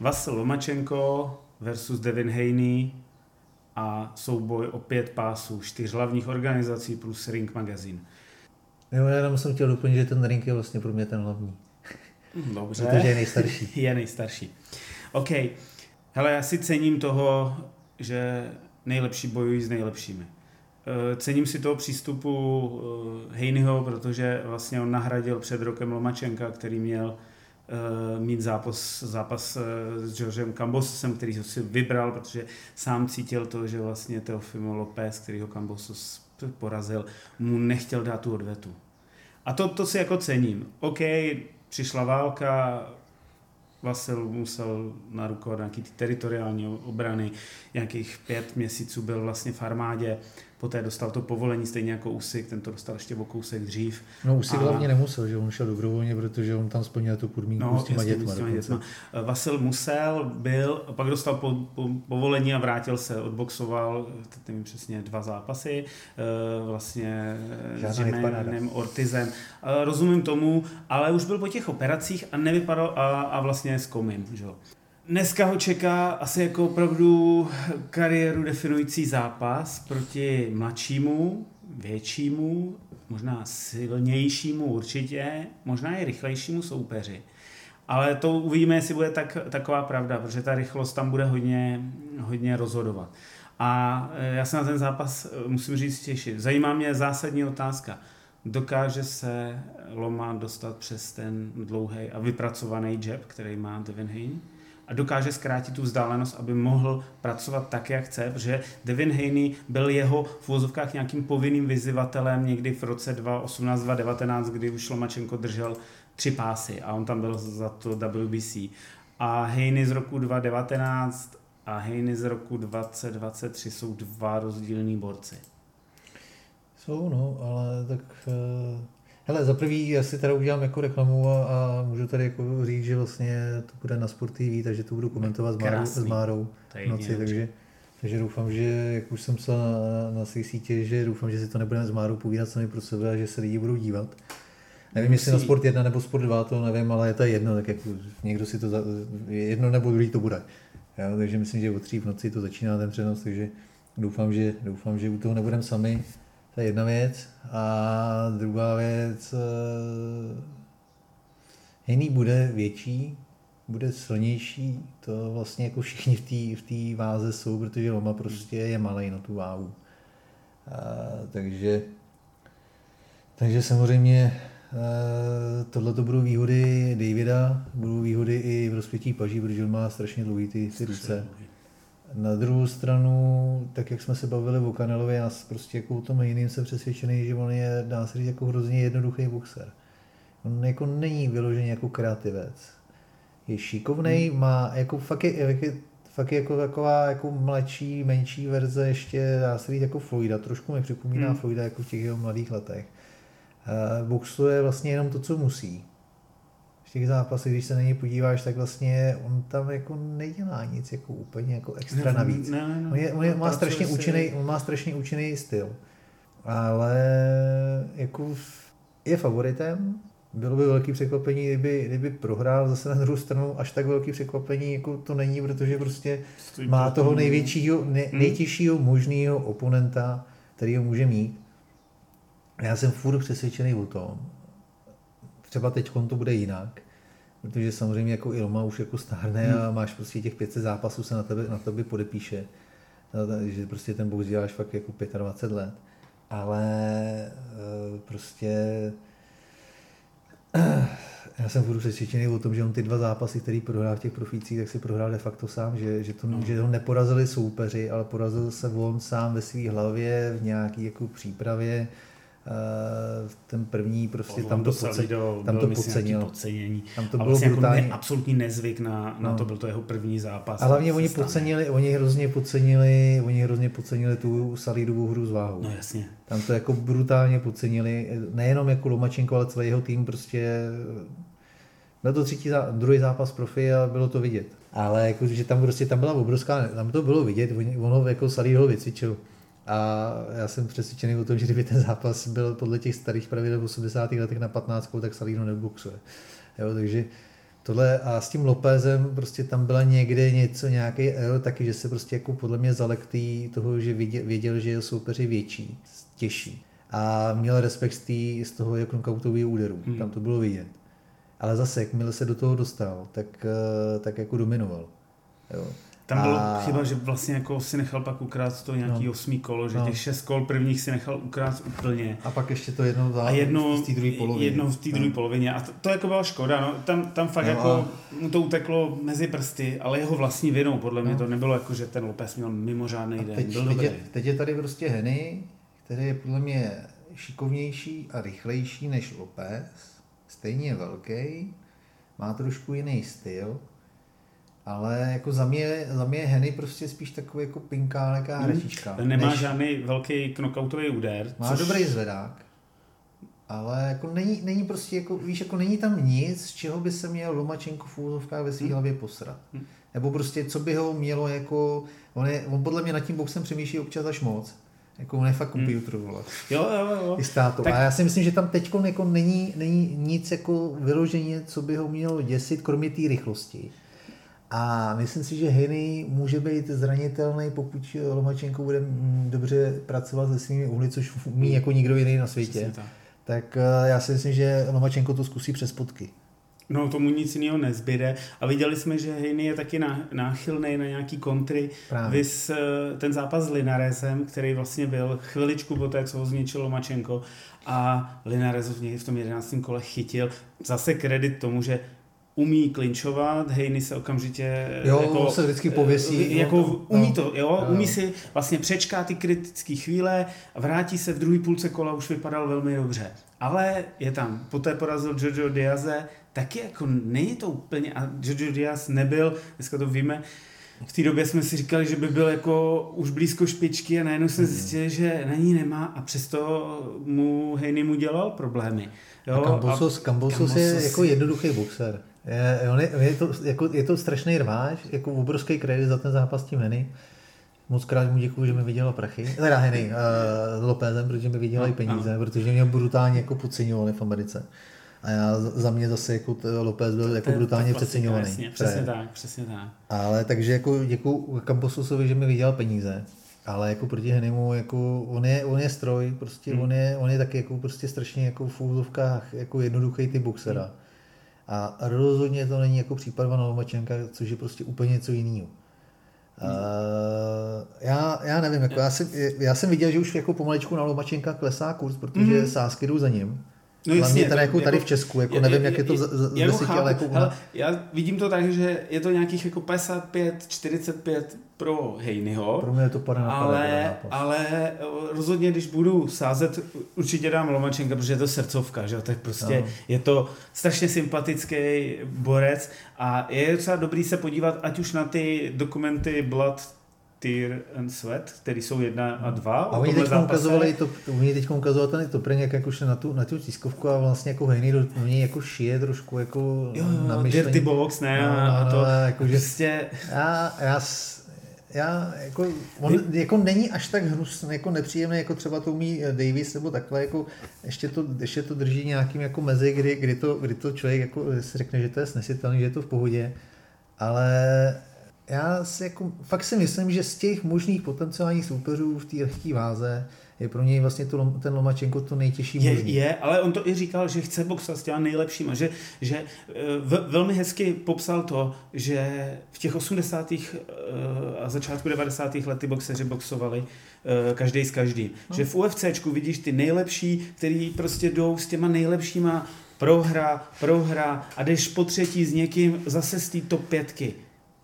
Vasil Lomačenko versus Devin Haney a souboj o pět pásů, čtyř hlavních organizací plus Ring Magazine. Jo, já jenom jsem chtěl doplnit, že ten Ring je vlastně pro mě ten hlavní. Dobře. Protože je nejstarší. je nejstarší. OK. Hele, já si cením toho, že nejlepší bojují s nejlepšími. Eh, cením si toho přístupu Hejnyho, protože vlastně on nahradil před rokem Lomačenka, který měl Eh, mít zápas, zápas eh, s Georgem Cambosem, který ho si vybral, protože sám cítil to, že vlastně Teofimo López, který ho Cambosos porazil, mu nechtěl dát tu odvetu. A to, to si jako cením. OK, přišla válka, Vasil musel narukovat nějaký ty teritoriální obrany, nějakých pět měsíců byl vlastně v armádě, poté dostal to povolení stejně jako Usik, ten to dostal ještě o kousek dřív. No Usik a... hlavně nemusel, že on šel dobrovolně, protože on tam splnil tu podmínku no, s těma dětma. S těma dětma. Vasil musel, byl, pak dostal po, po, povolení a vrátil se, odboxoval, teď nevím přesně, dva zápasy, eh, vlastně s Jiménem Ortizem. Rozumím tomu, ale už byl po těch operacích a nevypadal a, a vlastně s komím, že Dneska ho čeká asi jako opravdu kariéru definující zápas proti mladšímu, většímu, možná silnějšímu určitě, možná i rychlejšímu soupeři. Ale to uvidíme, jestli bude tak, taková pravda, protože ta rychlost tam bude hodně, hodně rozhodovat. A e, já se na ten zápas e, musím říct těšit. Zajímá mě zásadní otázka. Dokáže se Loma dostat přes ten dlouhý a vypracovaný jab, který má Devin Haney? A dokáže zkrátit tu vzdálenost, aby mohl pracovat tak, jak chce, protože Devin Haney byl jeho v vozovkách nějakým povinným vyzývatelem někdy v roce 2018-2019, kdy už Lomačenko držel tři pásy a on tam byl za to WBC. A Haney z roku 2019 a Haney z roku 2023 jsou dva rozdílní borci. Jsou, no, ale tak uh, Hele, za prvý já si teda udělám jako reklamu a, a můžu tady jako říct, že vlastně to bude na Sport TV, takže to budu komentovat s Márou, s Márou v noci, takže, takže doufám, že jak už jsem se na, na svých sítě, že doufám, že si to nebudeme s Márou povídat sami pro sebe a že se lidi budou dívat. Nevím, Musí... jestli na Sport 1 nebo Sport 2, to nevím, ale je to jedno, tak jako někdo si to, za, jedno nebo druhý to bude. Jo, takže myslím, že o tří v noci to začíná ten přenos, takže doufám, že, doufám, že u toho nebudeme sami. To je jedna věc. A druhá věc, eh, bude větší, bude silnější, to vlastně jako všichni v té v tý váze jsou, protože Loma prostě je malý na tu váhu. A, takže, takže samozřejmě eh, tohle to budou výhody Davida, budou výhody i v rozpětí paží, protože on má strašně dlouhý ty, ty ruce. Na druhou stranu, tak jak jsme se bavili o Kanelovi, já prostě jako o tom jiným jsem přesvědčený, že on je, dá se říct, jako hrozně jednoduchý boxer. On jako není vyložený jako kreativec. Je šikovný, hmm. má jako fakt je, je, fakt je jako taková jako mladší, menší verze ještě, dá se říct, jako Floyda. Trošku mi připomíná hmm. Floyda jako v těch jeho mladých letech. Uh, boxuje vlastně jenom to, co musí těch zápasech, když se na něj podíváš, tak vlastně on tam jako nedělá nic jako úplně jako extra ne, navíc. Ne, ne, ne, on, je, on, je, má strašně účinný, on má strašně účinný styl. Ale jako je favoritem, bylo by velký překvapení, kdyby, kdyby prohrál zase na druhou stranu, až tak velký překvapení jako to není, protože prostě Stojí má toho největšího, ne, hmm. nejtěžšího možného oponenta, který ho může mít. Já jsem furt přesvědčený o tom, třeba teď to bude jinak, protože samozřejmě jako Ilma už jako stárne hmm. a máš prostě těch 500 zápasů se na tebe, na tebe podepíše, že prostě ten box děláš fakt jako 25 let, ale eh, prostě já jsem budu přesvědčený o tom, že on ty dva zápasy, který prohrál v těch profících, tak si prohrál de facto sám, že, že, to, no. že ho neporazili soupeři, ale porazil se on sám ve své hlavě v nějaké jako přípravě, ten první prostě tam to, poce, tam to podcenil. Podcenění. Tam to bylo vlastně brutální. Jako ne, absolutní nezvyk na, na no. to, byl to jeho první zápas. A hlavně oni podcenili, oni hrozně podcenili, oni hrozně podcenili tu Salidovou hru s váhou. No jasně. Tam to jako brutálně podcenili, nejenom jako Lomačenko, ale celý jeho tým prostě byl to třetí, druhý zápas profi a bylo to vidět. Ale jako, že tam prostě tam byla obrovská, tam to bylo vidět, ono jako Salí ho vycvičil. A já jsem přesvědčený o tom, že kdyby ten zápas byl podle těch starých pravidel v 80. letech na 15, tak Salino neboxuje. Jo, takže tohle a s tím Lopezem prostě tam byla někde něco, nějaký error taky, že se prostě jako podle mě zalektý toho, že věděl, věděl že je větší, těžší. A měl respekt z, tý, z toho jako knockoutového úderu. Hmm. Tam to bylo vidět. Ale zase, jakmile se do toho dostal, tak, eh, tak jako dominoval. Jo. Tam bylo a... chyba, že vlastně jako si nechal pak ukrát to nějaký no. osmý kolo, že no. těch šest kol prvních si nechal ukrát úplně. A pak ještě to jedno, a jedno v té druhé polovině. Jedno v té druhé no. polovině. A to, to jako byla škoda. No. Tam, tam fakt no jako a... mu to uteklo mezi prsty, ale jeho vlastní vinou. Podle mě no. to nebylo jako, že ten Lopez měl mimořádný den. Teď, Byl teď, je, teď je tady prostě Henny, který je podle mě šikovnější a rychlejší než Lopez. Stejně velký, má trošku jiný styl ale jako za mě, za mě je Henny prostě spíš takový jako pinkánek a hračička. Hmm. Nemá než... žádný velký knockoutový úder. Má což... dobrý zvedák. Ale jako není, není prostě jako, víš, jako není tam nic, z čeho by se měl Lomačenko v úzovkách ve své hmm. hlavě posrat. Hmm. Nebo prostě, co by ho mělo jako, on, je, on podle mě nad tím boxem přemýšlí občas až moc. Jako on je fakt hmm. vole. Jo, jo, jo. Tak... A já si myslím, že tam teď jako není, není nic jako vyloženě, co by ho mělo děsit, kromě té rychlosti. A myslím si, že Henny může být zranitelný, pokud Lomačenko bude dobře pracovat se svými uhly, což umí jako nikdo jiný na světě. Tak. tak eh, já si myslím, že Lomačenko to zkusí přes potky. No, tomu nic jiného nezbyde. A viděli jsme, že Hejny je taky náchylný na nějaký kontry. Právě. Vys eh, ten zápas s Linarezem, který vlastně byl chviličku po té, co ho zničil Lomačenko a Linares v tom 11. kole chytil. Zase kredit tomu, že umí klinčovat, Hejny se okamžitě jo, jako, se vždycky pověsí. Eh, jako no, umí to, jo, no. umí si vlastně přečká ty kritické chvíle a vrátí se v druhé půlce kola, už vypadal velmi dobře. Ale je tam, poté porazil Jojo Diaze, taky jako není to úplně, a Jojo Diaz nebyl, dneska to víme, v té době jsme si říkali, že by byl jako už blízko špičky a najednou jsme zjistili, že na ní nemá a přesto mu Hejny mu dělal problémy. Jo? A Kambosos, a Kambosos je jako jednoduchý boxer. Je, on je, je, to, jako, je to strašný rváč, jako obrovský kredit za ten zápas tím Heny. Moc krát mu děkuji, že mi vydělal prachy. Teda Heny, uh, Lopezem, protože mi vydělají no, peníze, no. protože mě brutálně jako podceňovali v Americe. A já za mě zase jako López byl jako brutálně přeceňovaný. Přesně, přesně tak, přesně tak. Ale takže jako děkuji Campososovi, že mi vydělal peníze. Ale jako proti Henimu, jako on je, on je stroj, prostě hmm. on, je, on je taky jako prostě strašně jako v úzovkách jako jednoduchý ty boxera. Hmm. A rozhodně to není jako případ Vana Lomačenka, což je prostě úplně něco jiného. Hmm. Uh, já, já nevím, jako já, jsem, já jsem viděl, že už jako pomaličku na Lomačenka klesá kurz, protože hmm. sásky jdou za ním. No jasně, Hlavně tady, jako, tady jako, v Česku, jako, nevím, je, jak je to z, z jako deseti, ale jako... Hele, já vidím to tak, že je to nějakých jako 55, 45 pro Hejnyho. Pro mě je to pade na ale, ale eh, rozhodně, když budu sázet, určitě dám Lomačenka, protože je to srdcovka, že tak prostě no. je to strašně sympatický borec a je třeba dobrý se podívat, ať už na ty dokumenty Blood Tear and Sweat, který jsou jedna a dva. A oni teď ukazovali to, oni teď ukazovali ten to jak, jak už na tu, na tu tiskovku a vlastně jako hejný do něj jako šije trošku jako jo, jo, na myšlení. Dirty box, ne? No, a to no, jako, že prostě... Já, já, já jako, on jako není až tak hnusný, jako nepříjemný, jako třeba to umí Davis nebo takhle, jako ještě to, ještě to drží nějakým jako mezi, kdy, kdy, to, kdy to člověk jako si řekne, že to je snesitelný, že je to v pohodě, ale já si jako, fakt si myslím, že z těch možných potenciálních soupeřů v té lehké váze je pro něj vlastně to, ten Lomačenko to nejtěžší je, možný. Je, ale on to i říkal, že chce boxovat s těma nejlepšíma, že, že eh, v, velmi hezky popsal to, že v těch 80. Eh, a začátku 90. lety boxeři boxovali eh, každý s každým. No. Že v UFCčku vidíš ty nejlepší, který prostě jdou s těma nejlepšíma prohra, prohra a jdeš po třetí s někým zase z té top pětky.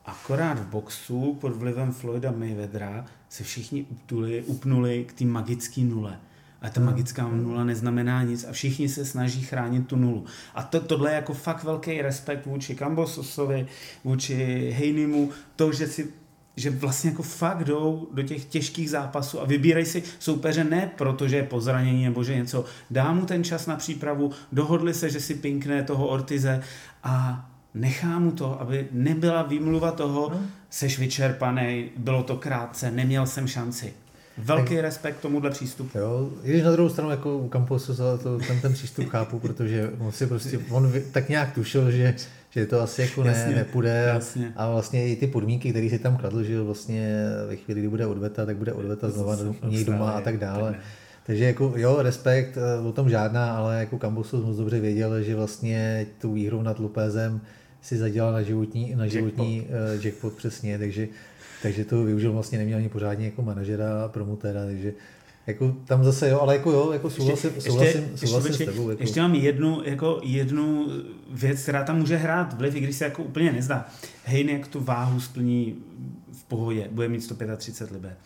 Akorát v boxu pod vlivem Floyda Mayweathera se všichni uptuli, upnuli k té magické nule. A ta magická nula neznamená nic a všichni se snaží chránit tu nulu. A to, tohle je jako fakt velký respekt vůči Kambososovi, vůči Hejnimu, to, že si že vlastně jako fakt jdou do těch těžkých zápasů a vybírají si soupeře ne proto, že je po zranění nebo že něco. Dá mu ten čas na přípravu, dohodli se, že si pinkne toho Ortize a nechá mu to, aby nebyla výmluva toho, no. seš vyčerpaný, bylo to krátce, neměl jsem šanci. Velký tak, respekt tomuhle přístupu. Jo, i když na druhou stranu jako u Camposu to, ten, ten přístup chápu, protože on si prostě, on tak nějak tušil, že, že to asi jako ne, jasně, nepůjde jasně. a vlastně i ty podmínky, které si tam kladl, že vlastně ve chvíli, kdy bude odveta, tak bude odveta znova u něj doma a tak dále. Tak takže jako jo, respekt, eh, o tom žádná, ale jako Cambosos moc dobře věděl, že vlastně tu výhru nad Lupézem si zadělal na životní, na životní jackpot. Uh, jackpot přesně, takže, takže to využil vlastně, neměl ani pořádně jako manažera a promotéra, takže jako tam zase jo, ale jako jo, jako souhlasím, ještě, souhlasím, ještě, souhlasím ještě, s tebou. Jako. Ještě mám jednu, jako jednu věc, která tam může hrát vliv, i když se jako úplně nezdá. jak tu váhu splní v pohodě, bude mít 135 liber.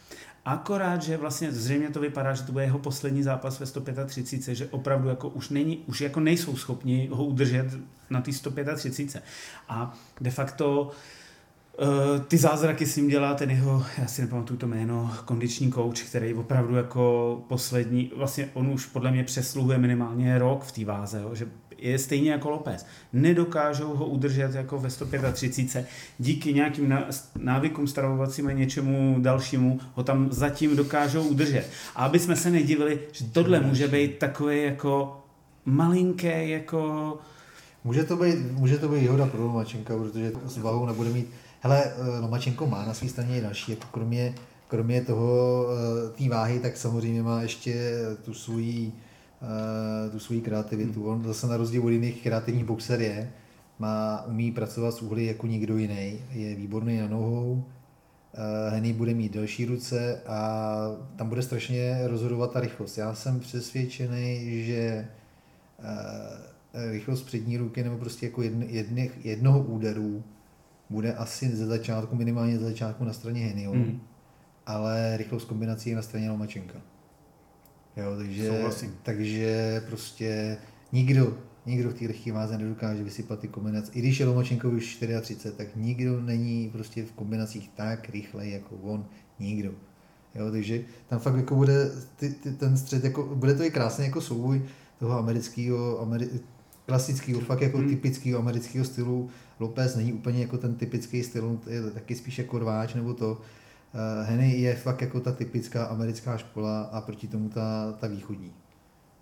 Akorát, že vlastně zřejmě to vypadá, že to bude jeho poslední zápas ve 135, že opravdu jako už, není, už jako nejsou schopni ho udržet na té 135. A de facto uh, ty zázraky s ním dělá ten jeho, já si nepamatuju to jméno, kondiční coach, který opravdu jako poslední, vlastně on už podle mě přesluhuje minimálně rok v té váze, jo, že je stejně jako López. Nedokážou ho udržet jako ve 135. Díky nějakým návykům stravovacím a něčemu dalšímu ho tam zatím dokážou udržet. A aby jsme se nedivili, že tohle může být takové jako malinké jako... Může to být, může to být výhoda pro Lomačenka, protože s váhou nebude mít... Hele, eh, Lomačenko má na své straně i další, jako kromě, kromě toho eh, té váhy, tak samozřejmě má ještě tu svoji uh, tu svoji kreativitu. Hmm. On zase na rozdíl od jiných kreativních boxer je, má, umí pracovat s uhly jako nikdo jiný, je výborný na nohou, uh, Henny bude mít delší ruce a tam bude strašně rozhodovat ta rychlost. Já jsem přesvědčený, že uh, rychlost přední ruky nebo prostě jako jedn, jedných, jednoho úderu bude asi ze začátku, minimálně ze začátku na straně Hennyho, hmm. ale rychlost kombinací je na straně Lomačenka. Jo, takže, takže prostě nikdo Nikdo v té lehké váze nedokáže vysypat ty kombinace. I když je Lomačenko už 34, tak nikdo není prostě v kombinacích tak rychle jako on. Nikdo. Jo, takže tam fakt jako bude ty, ty, ten střed, jako, bude to i krásný jako souboj toho amerického, ameri, klasického, fakt jako hmm. typického amerického stylu. Lopez není úplně jako ten typický styl, je taky spíš jako rváč nebo to. Uh, Henny je fakt jako ta typická americká škola a proti tomu ta, ta východní.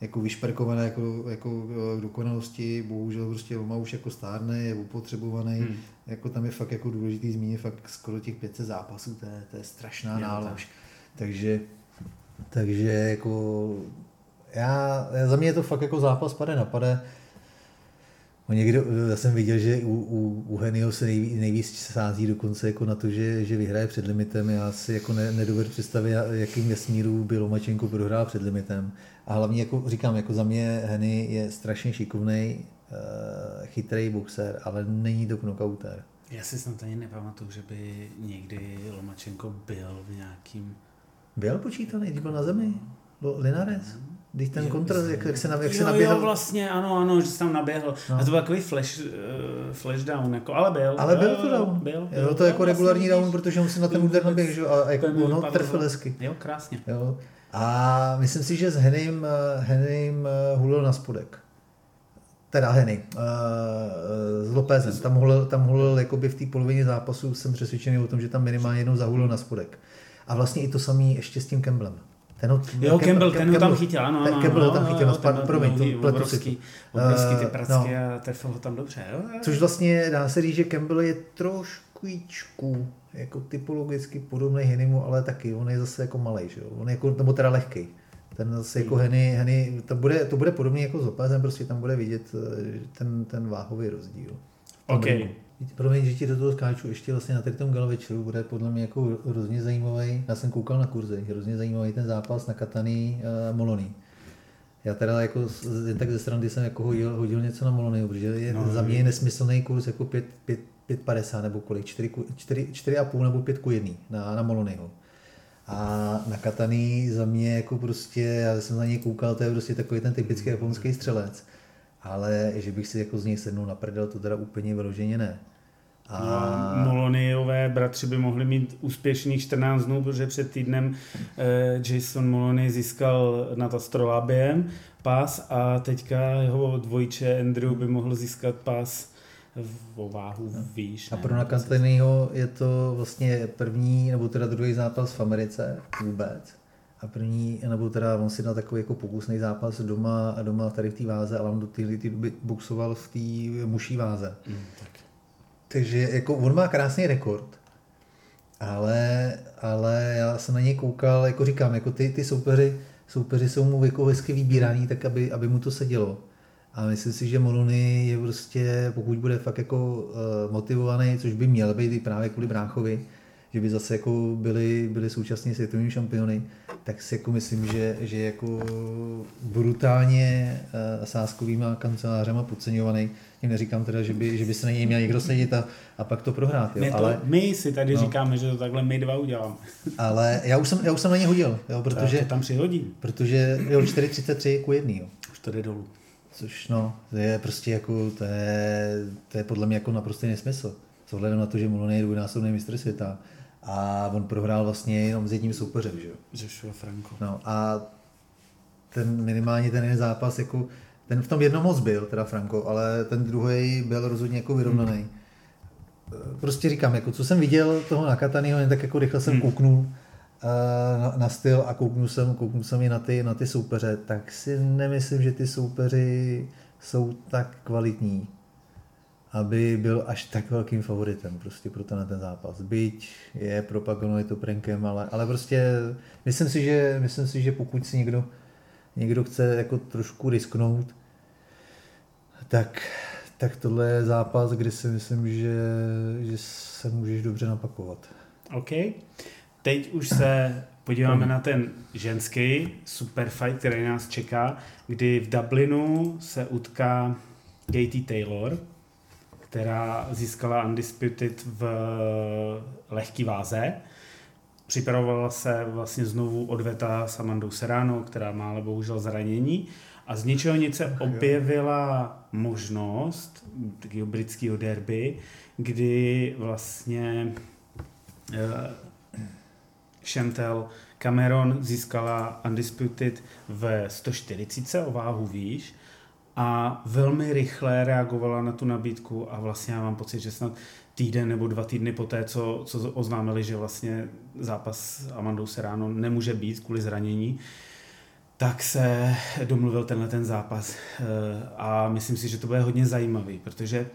Jako vyšperkované jako, jako k dokonalosti, bohužel prostě Loma už jako stárne, je upotřebovaný, hmm. jako tam je fakt jako důležitý zmínit fakt skoro těch 500 zápasů, to je, to je strašná nálož. Takže, takže jako já, za mě je to fakt jako zápas pade na pade. Někdo, já jsem viděl, že u, u, u Henio se nejvíc, nejvíc sází dokonce jako na to, že, že vyhraje před limitem. Já si jako ne, nedovedu představit, jakým vesmíru by Lomačenko prohrál před limitem. A hlavně, jako říkám, jako za mě Heny je strašně šikovný, uh, chytrý boxer, ale není to knockouter. Já si snad ani nepamatuju, že by někdy Lomačenko byl v nějakým... Byl počítaný, když byl na zemi? Linares? Když ten kontr, jak, jak se, jak jo, se naběhl. Jo, vlastně, ano, ano, že se tam naběhl. No. A to byl takový flash, uh, flash down, jako, ale byl. Ale byl to down. Byl, byl, byl to jako vlastně regulární down, protože on si na ten úder naběh, že? a jako ono trefil hezky. Jo, krásně. Jo. A myslím si, že s Henym, eh, Henym eh, hulil na spodek. Teda Henny, uh, s Lopezem. Tam hulil, tam hulil jakoby v té polovině zápasu, jsem přesvědčený o tom, že tam minimálně jednou zahulil na spodek. A vlastně i to samý ještě s tím Kemblem. Ten ho, jo, Campbell, ten ho tam chytil, ano, ano. Campbell ho tam chytil, no, no, promiň, to pletu obrovský, obrovský ty pracky no. a trefil ho tam dobře. Jo? Což vlastně dá se říct, že Campbell je trošku jako typologicky podobný Hennymu, ale taky, on je zase jako malý, že jo? on je jako, nebo teda lehký. Ten zase jako hmm. Henny, Henny to, bude, to bude podobný jako s Lopezem, prostě tam bude vidět eh, ten, ten váhový rozdíl. OK. Promiň, že ti do toho skáču ještě vlastně na tom gala večeru, bude podle mě jako hrozně zajímavý. Já jsem koukal na kurzy, hrozně zajímavý ten zápas na Katany uh, Molony. Já teda jako jen tak ze strany jsem jako hodil, hodil něco na Molony, protože je, no, za mě je nesmyslný kurz jako 5, 5, 5,50 nebo kolik, 4, 4, 4,5 nebo 5 1 na, na Molonyho. A na Katany za mě jako prostě, já jsem na něj koukal, to je prostě takový ten typický japonský střelec. Ale že bych si jako z něj sednul na prdel, to teda úplně vyloženě ne. A... Molonyové bratři by mohli mít úspěšných 14 dnů, protože před týdnem eh, Jason Molony získal nad Astrolabiem pás a teďka jeho dvojče Andrew by mohl získat pás v váhu no. výš. A pro Nakantanyho je to vlastně první nebo teda druhý zápas v Americe vůbec. A první, nebo teda on si dal takový jako pokusný zápas doma, a doma tady v té váze, ale on do téhle doby boxoval v té muší váze. Mm, tak. Takže jako on má krásný rekord, ale, ale já jsem na něj koukal, jako říkám, jako ty, ty soupeři, soupeři jsou mu jako hezky vybíraný, tak aby, aby mu to sedělo. A myslím si, že Molony je prostě, pokud bude fakt jako uh, motivovaný, což by měl být i právě kvůli Bráchovi, že by zase jako byli, byli současně světovými šampiony, tak si jako myslím, že, že jako brutálně uh, sáskovýma kancelářema podceňovaný. Tím neříkám teda, že by, že by se na něj měl někdo sedět a, a pak to prohrát. Jo. Ne, to ale, my si tady no, říkáme, že to takhle my dva uděláme. ale já už jsem, já už jsem na ně hodil, jo, protože... To tam přihodím. Protože jo, 4.33 ku 1. Jo. Už to jde dolů. Což no, to je prostě jako, to je, to je podle mě jako naprostý nesmysl. S ohledem na to, že Molony je dvojnásobný mistr světa a on prohrál vlastně jenom s jedním soupeřem, že jo? Joshua Franco. No a ten minimálně ten jeden zápas, jako, ten v tom jednom moc byl, teda Franco, ale ten druhý byl rozhodně jako vyrovnaný. Hmm. Prostě říkám, jako co jsem viděl toho Nakatanyho, jen tak jako rychle jsem hmm. kouknul eh, na, na styl a kouknul jsem, kouknul jsem i na ty, na ty soupeře, tak si nemyslím, že ty soupeři jsou tak kvalitní aby byl až tak velkým favoritem prostě pro ten, ten zápas. Byť je propagovaný to prankem, ale, ale prostě myslím si, že, myslím si, že pokud si někdo, někdo chce jako trošku risknout, tak, tak tohle je zápas, kdy si myslím, že, že se můžeš dobře napakovat. OK. Teď už se podíváme na ten ženský super fight, který nás čeká, kdy v Dublinu se utká Katie Taylor, která získala Undisputed v lehký váze. Připravovala se vlastně znovu odveta s Amandou Serrano, která má ale bohužel zranění. A z ničeho nic se objevila možnost takového britského derby, kdy vlastně uh, Chantel Cameron získala Undisputed ve 140 o váhu výš a velmi rychle reagovala na tu nabídku a vlastně já mám pocit, že snad týden nebo dva týdny poté, co, co oznámili, že vlastně zápas s Amandou Serrano nemůže být kvůli zranění, tak se domluvil tenhle ten zápas. Eh, a myslím si, že to bude hodně zajímavý, protože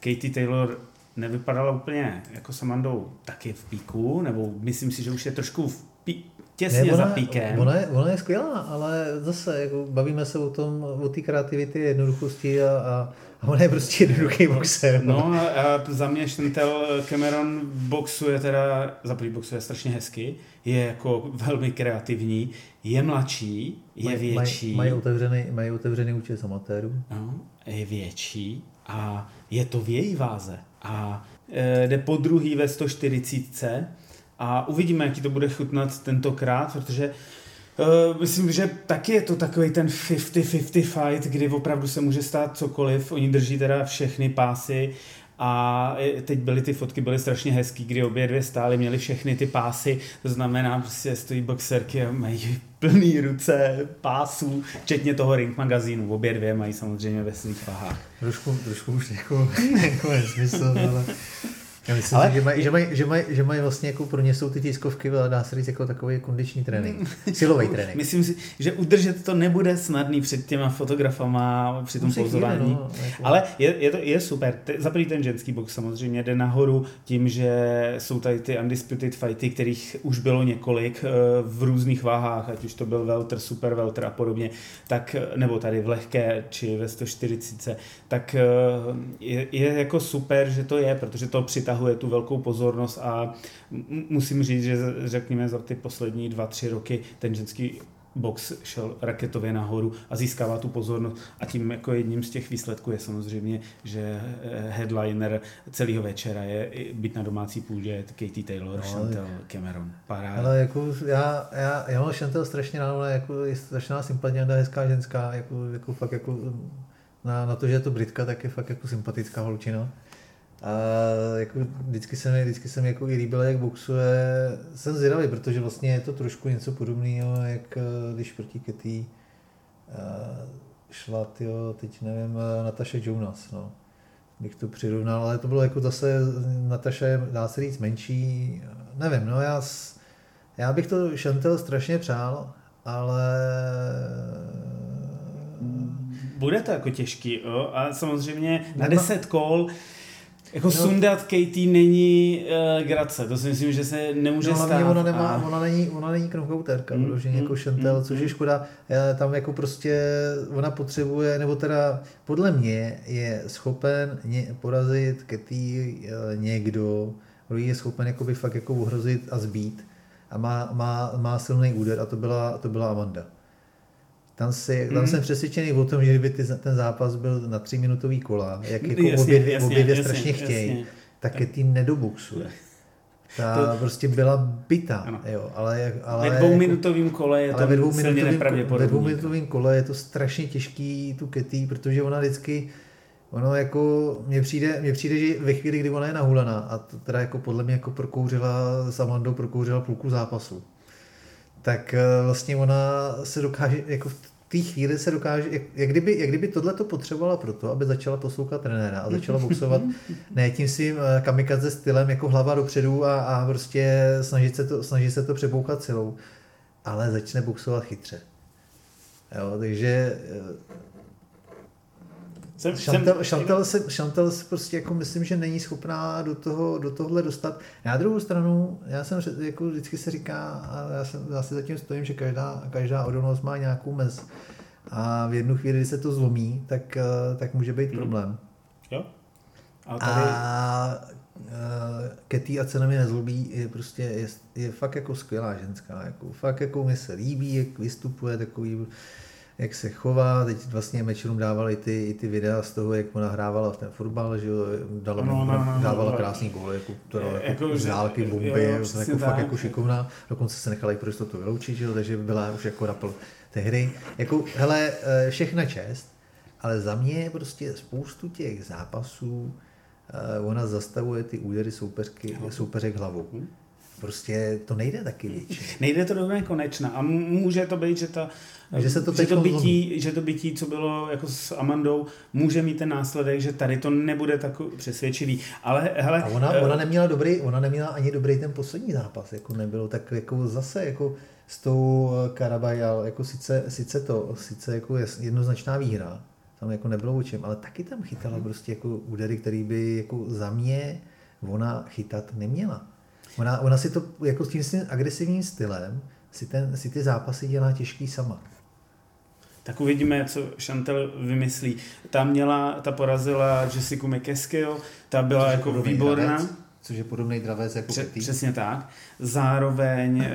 Katie Taylor nevypadala úplně jako s Amandou taky v píku, nebo myslím si, že už je trošku v pí, těsně ne, ona, za píkem. Ona je, ona je skvělá, ale zase jako bavíme se o tom, o té kreativity, jednoduchosti a, a, a ona je prostě jednoduchý boxer. No, no a za mě Chantel Cameron boxuje teda, za prvý boxuje strašně hezky, je jako velmi kreativní, je mladší, je maj, větší. Mají maj otevřený, mají otevřený účet amatérů. No, je větší a je to v její váze. A e, jde po druhý ve 140 a uvidíme, jaký to bude chutnat tentokrát, protože Uh, myslím, že taky je to takový ten 50-50 fight, kdy opravdu se může stát cokoliv. Oni drží teda všechny pásy a teď byly ty fotky byly strašně hezký, kdy obě dvě stály, měly všechny ty pásy, to znamená, prostě stojí boxerky a mají plný ruce pásů, včetně toho Ring magazínu. Obě dvě mají samozřejmě ve svých vahách. Trošku, trošku už jako, jako nesmysl, ale já myslím, ale... že, mají, že, mají, že, mají, že mají vlastně jako pro ně jsou ty tiskovky, dá se říct jako takový kondiční trénink, silový trénink. Myslím si, že udržet to nebude snadný před těma fotografama, při tom pozování. No, jako... Ale je, je, to, je super. Za prvý ten ženský box samozřejmě jde nahoru tím, že jsou tady ty undisputed fighty, kterých už bylo několik eh, v různých váhách, ať už to byl welter, super welter a podobně, tak, nebo tady v lehké či ve 140, tak eh, je, je jako super, že to je, protože to přitahuje přitahuje tu velkou pozornost a musím říct, že řekněme za ty poslední dva, tři roky ten ženský box šel raketově nahoru a získává tu pozornost a tím jako jedním z těch výsledků je samozřejmě, že eh, headliner celého večera je být na domácí půdě Katie Taylor, no, Chantel Cameron. Paráda. Ale jako já, já, já mám Chantel strašně rád, jako je strašná sympatia, hezká ženská, jako, jako fakt jako na, na to, že je to Britka, tak je fakt jako sympatická holčina. A jako vždycky se mi, vždycky se mi jako i líbilo, jak boxuje. Jsem zvědavý, protože vlastně je to trošku něco podobného, jak eh, když proti Ketý uh, šla, tyjo, teď nevím, eh, Natasha Jonas, no. Bych to přirovnal, ale to bylo jako zase, Natasha je, dá se říct, menší, nevím, no já, já bych to Chantel strašně přál, ale bude to jako těžký, jo? a samozřejmě na 10 kol jako no. sundat Katie není uh, Grace, to si myslím, že se nemůže no, stát. Ona, nemá, a... ona není, ona není knockouterka, mm, mm, jako Chantel, mm, což je mm. škoda. Tam jako prostě ona potřebuje, nebo teda podle mě je schopen ně, porazit Katie uh, někdo, kdo je schopen jakoby fakt jako ohrozit a zbít a má, má, má silný úder a to byla, to byla Amanda. Tam, si, tam mm. jsem přesvědčený o tom, že kdyby ty, ten zápas byl na tři minutový kola, jak jako jasně, obě, jasně, obě dvě strašně jasně, chtějí, jasně. tak je tým nedobuxuje. Ta to, prostě byla byta, jo, ale, ale ve dvouminutovým kole je to ve dvouminutovým, Ve dvouminutovým kole je to strašně těžký tu Ketý, protože ona vždycky, ono jako, mně přijde, mně přijde, že ve chvíli, kdy ona je nahulena a to teda jako podle mě jako prokouřila, s Amandou prokouřila půlku zápasu, tak eh, vlastně ona se dokáže, jako v té chvíli se dokáže, jak, jak, kdyby, jak kdyby tohle to potřebovala proto, aby začala poslouchat trenéra a začala boxovat ne tím svým eh, kamikaze stylem jako hlava dopředu a, a prostě snažit se to, snažit se to přebouchat silou, ale začne boxovat chytře. Jo, takže eh, jsem, Chantel, jsem... Chantel, se, Chantel se prostě jako myslím, že není schopná do, toho, do tohle dostat. Na druhou stranu, já jsem jako vždycky se říká, a já, jsem, já si zatím stojím, že každá, každá odolnost má nějakou mez. A v jednu chvíli, kdy se to zlomí, tak, eh, tak může být hmm. problém. Jo. A, tady... a uh, Ketty a cena mi nezlobí, je prostě, je, je fakt jako skvělá ženská, jako, fakt jako mi se líbí, jak vystupuje, takový jak se chová. Teď vlastně Matchroom dávali ty, i ty videa z toho, jak ona hrávala v ten fotbal, že jo, dala, no, no, no, no, dávala no, krásný gól, jako, to, jako, jako z dálky, bomby, jo, jo, jako, fakt jako šikovná. Dokonce se nechala i pro jistotu vyloučit, že jo, takže byla už jako rapl. tehdy. Jako, hele, eh, všechna čest, ale za mě prostě spoustu těch zápasů eh, ona zastavuje ty údery soupeřky, soupeřek hlavou. Prostě to nejde taky většinou. Nejde to do nekonečna a může to být, že, ta, Že se to že, to bytí, že to bytí, co bylo jako s Amandou, může mít ten následek, že tady to nebude tak přesvědčivý. Ale hele, A ona, eh, ona, neměla dobrý, ona neměla ani dobrý ten poslední zápas, jako nebylo tak jako zase jako s tou eh, Karabajal, jako sice, sice to, sice jako jednoznačná výhra, tam jako nebylo o čem, ale taky tam chytala prostě jako údery, který by jako za mě ona chytat neměla. Ona, ona si to jako s tím agresivním stylem si, ten, si ty zápasy dělá těžký sama. Tak uvidíme, co Chantel vymyslí. Ta měla, ta porazila Jessica McKeskio, ta byla jako výborná. dravec, což je podobný dravec jako Pře- přesně tak. Zároveň e,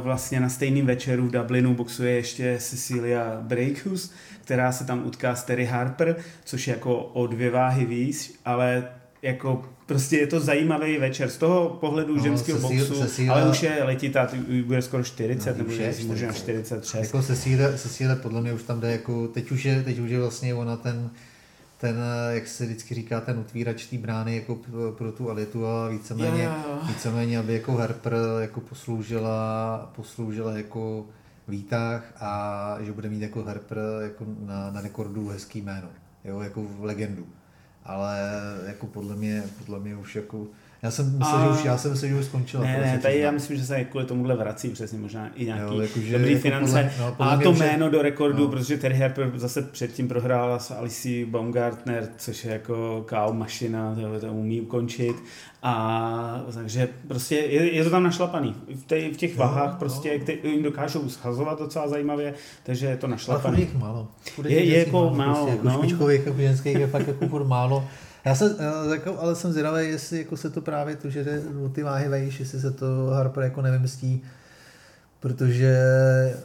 vlastně na stejným večeru v Dublinu boxuje ještě Cecilia Breakus, která se tam utká s Terry Harper, což je jako o dvě váhy víc, ale jako prostě je to zajímavý večer z toho pohledu No, ženského boxu, Cecilia- ale už je letitá, bude skoro 40, No, nebo je možná 40. 46. Jako Cecíle, Cecíle podle mě už tam jde jako, teď už je, teď už je vlastně ona ten, ten, jak se vždycky říká, ten otvírač té brány jako pro tu elitu a víceméně, víceméně aby jako Harper jako posloužila, posloužila jako výtah a že bude mít jako Harper jako na, na rekordu hezký jméno, jo, jako v legendu. Ale jako podle mě, podle mě už jako, já jsem myslel, A- že už, já jsem myslel, že už skončila. Ne, ne, tady já myslím, že se kvůli tomuhle vrací přesně možná i nějaký Jo, jakože- dobrý jako finance podle- no, podle a to jméno do rekordu, no. protože Terry Harper zase předtím prohrála s Alicí Baumgartner, což je jako KO mašina, to, to umí ukončit a takže prostě je, je to tam našlapaný. V, tej, v těch Jo, vahách no. prostě, které jim dokážou schazovat docela zajímavě, takže je to Ale našlapaný. jich málo. Furt Je- je jako málo, prostě, jako no. špičkových, jako ženských je fakt jako málo. Já jsem, eh, jako, ale jsem zvědavý, jestli jako se to právě to, že jde ty váhy vejš, jestli se to Harper jako nevymyslí, protože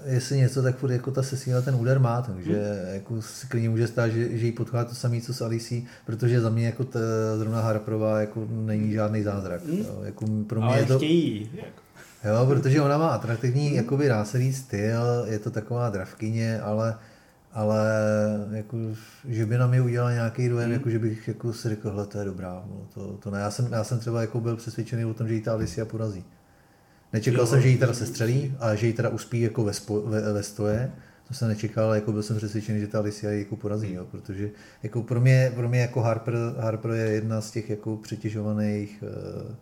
jestli něco, tak furt jako ta Cecilia ten úder má, takže Hmm. jako si klidně může stát, že, že jí potká to samé, co s Alicí, protože za mě jako ta, zrovna Harperová jako není žádný zázrak. Jo, jako pro mě Hmm. Ale je to, chtějí. Jako. Jo, protože ona má atraktivní, jakoby dá se říct, styl, je to taková dravkyně, ale, ale jako, že by na mě udělala nějaký dojem, jako, že bych jako si řekl, hele, to je dobrá. No, to, to ne. Já, jsem, já jsem třeba jako byl přesvědčený o tom, že jí ta Alicia porazí. Nečekal Jo. jsem, že jí teda sestřelí a že jí teda uspí jako ve, spo, ve, ve stoje. To jsem nečekal, ale jako byl jsem přesvědčený, že ta Alicia ji jako porazí, jo, protože jako pro, mě, pro mě jako Harper, Harper je jedna z těch jako přetěžovaných uh,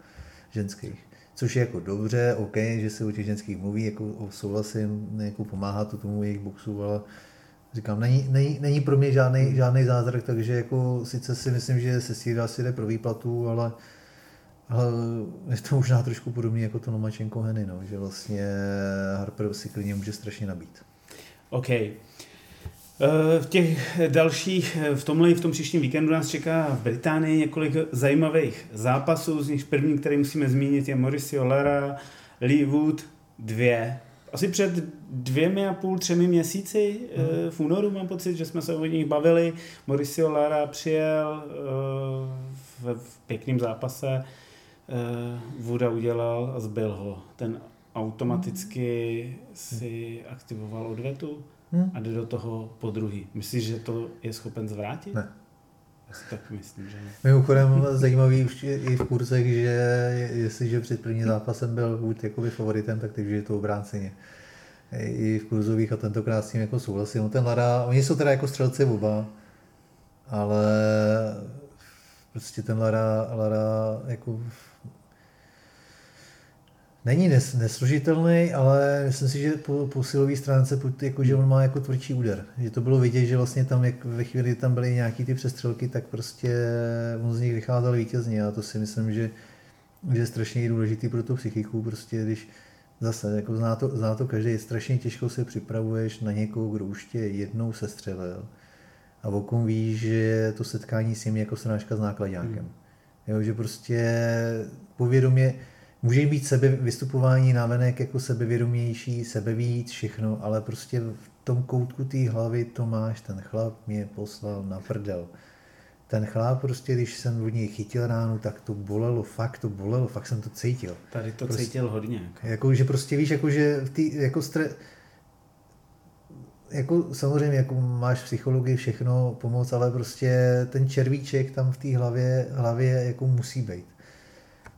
ženských. Což je jako dobře, OK, že se o těch ženských mluví, jako souhlasím, jako pomáhá to tomu jejich boxu, ale říkám, není, není, není pro mě žádný, žádný zázrak, takže jako sice si myslím, že se Sýra si jde pro výplatu, ale, ale je to možná trošku podobné jako to Lomačenko Heny, no, že vlastně Harper si klidně může strašně nabít. OK. Eh, V těch dalších, v tomhle v tom příštím víkendu nás čeká v Británii několik zajímavých zápasů, z nich první, který musíme zmínit, je Mauricio Lara, Lee Wood, dvě. Asi před dvěmi a půl, třemi měsíci hmm. v únoru mám pocit, že jsme se o nich bavili. Mauricio Lara přijel eh, v, v pěkném zápase, eh, Wooda udělal a zbyl ho. Ten automaticky si aktivoval odvetu Hmm. a jde do toho po druhý. Myslíš, že to je schopen zvrátit? Ne. Já si tak myslím, že ne. Mimochodem zajímavý už i v kurzech, že jestliže před prvním zápasem byl Wood jakoby favoritem, tak teď je to obráceně. I v kurzových a tentokrát s tím jako souhlasím. No ten Lara, oni jsou teda jako střelci oba, ale prostě ten Lara, Lara jako není nes, neslužitelný, ale myslím si, že po, po silové stránce, jako, že on má jako tvrdší úder. Že to bylo vidět, že vlastně tam, jak ve chvíli, kdy tam byly nějaký ty přestřelky, tak prostě on z nich vycházel vítězně a to si myslím, že, že je strašně důležitý pro tu psychiku, prostě když zase, jako zná to, zná to každý, strašně těžko se připravuješ na někoho, kdo už tě jednou sestřelil a okom víš, že to setkání s ním je jako srážka s nákladňákem. Hmm. Jo, že prostě povědomě, může být sebe, vystupování navenek jako sebevědomější, sebevíc, všechno, ale prostě v tom koutku té hlavy to máš, ten chlap mě poslal na prdel. Ten chlap prostě, když jsem od něj chytil ránu, tak to bolelo, fakt to bolelo, fakt jsem to cítil. Tady to Prostě- cítil hodně. Jako. Jako, že prostě víš, jako, že v tý, jako stre... jako samozřejmě jako máš psychologii všechno pomoc, ale prostě ten červíček tam v té hlavě, hlavě jako musí být.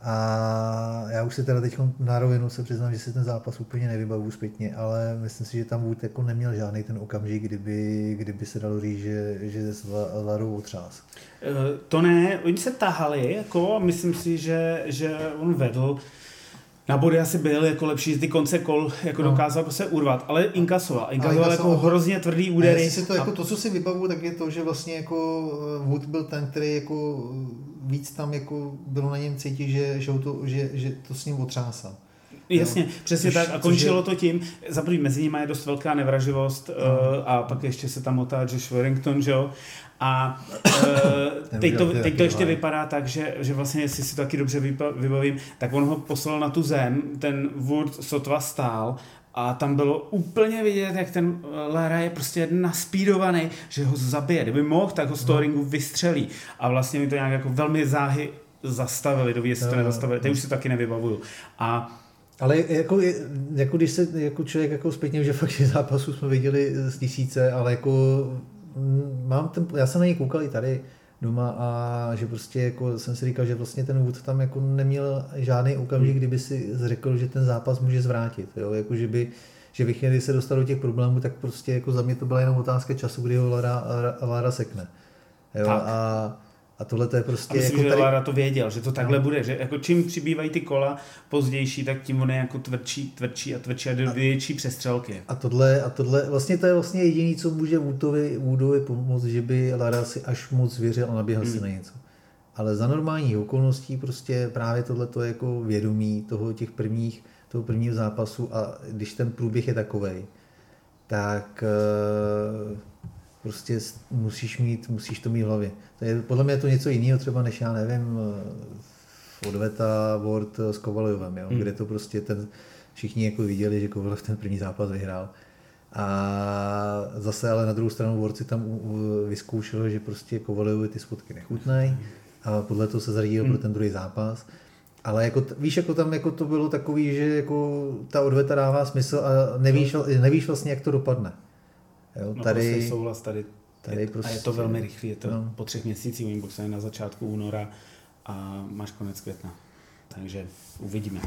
A já už si teda teď na rovinu se přiznám, že si ten zápas úplně nevybavu zpětně, ale myslím si, že tam Wood jako neměl žádný ten okamžik, kdyby, kdyby se dalo říct, že, že s Larou otřás. Eh, to ne, oni se tahali, jako, myslím si, že, že on vedl. Na body asi byl jako lepší, ty konce kol jako no. dokázal se urvat, ale inkasoval. Inkasoval jako hrozně tvrdý údery. Ne, si to, jako to, co si vybavu, tak je to, že vlastně jako eh, Wood byl ten, který jako víc tam jako bylo na něm cítit, že, že, to, že, že to s ním otřásal. Jasně, jo. přesně což, tak. A končilo je... to tím, za první mezi nimi je dost velká nevraživost no. uh, a pak ještě se tam otá Josh Warrington, že jo. A uh, teď, to, teď to ještě vypadá tak, že, že vlastně, jestli si to taky dobře vybavím, tak on ho poslal na tu zem, ten Wood sotva stál a tam bylo úplně vidět, jak ten Lara je prostě naspídovaný, že ho zabije. Kdyby mohl, tak ho z toho no. ringu vystřelí. A vlastně mi to nějak jako velmi záhy zastavili, doví, jestli to nezastavili. Teď už si taky nevybavuju. A ale jako, jako když se jako člověk jako zpětně, že fakt zápasů jsme viděli z tisíce, ale jako mm, mám ten, já jsem na něj koukal i tady doma a že prostě jako jsem si říkal, že vlastně ten Wood tam jako neměl žádný okamžik, hmm. kdyby si řekl, že ten zápas může zvrátit, jo? Jako, že by že ve chvíli, se dostal do těch problémů, tak prostě jako za mě to byla jenom otázka času, kdy ho Lara, Lara sekne. Jo? Tak. A a tohle to je prostě... A myslím, jako že tady... Lara to věděl, že to takhle no. bude, že jako čím přibývají ty kola pozdější, tak tím on je jako tvrdší, tvrdší a tvrdší a větší přestřelky. A tohle, a tohle, vlastně to je vlastně jediný, co může Woodovi, Woodovi pomoct, že by Lara si až moc věřil a naběhal hmm. si na něco. Ale za normální okolností prostě právě tohle je jako vědomí toho těch prvních, toho prvního zápasu a když ten průběh je takovej, tak uh, prostě musíš, mít, musíš to mít v hlavě. To je, podle mě je to něco jiného, třeba než já nevím, eh, odveta Word s Kovalovem, jo, hmm. kde to prostě ten, všichni jako viděli, že Kovalev ten první zápas vyhrál. A zase ale na druhou stranu si tam vyzkoušel, že prostě Kovalevovi ty spotky nechutnají a podle toho se zařídil hmm. pro ten druhý zápas. Ale jako, víš, jako tam jako to bylo takový, že jako ta odveta dává smysl a nevíš, nevíš vlastně, jak to dopadne. Jo, no, tady, prostě souhlas tady. tady je, prostě, a je to prostě- velmi rychlé, je to no. po třech měsících, oni na začátku února a máš konec května. Takže uvidíme.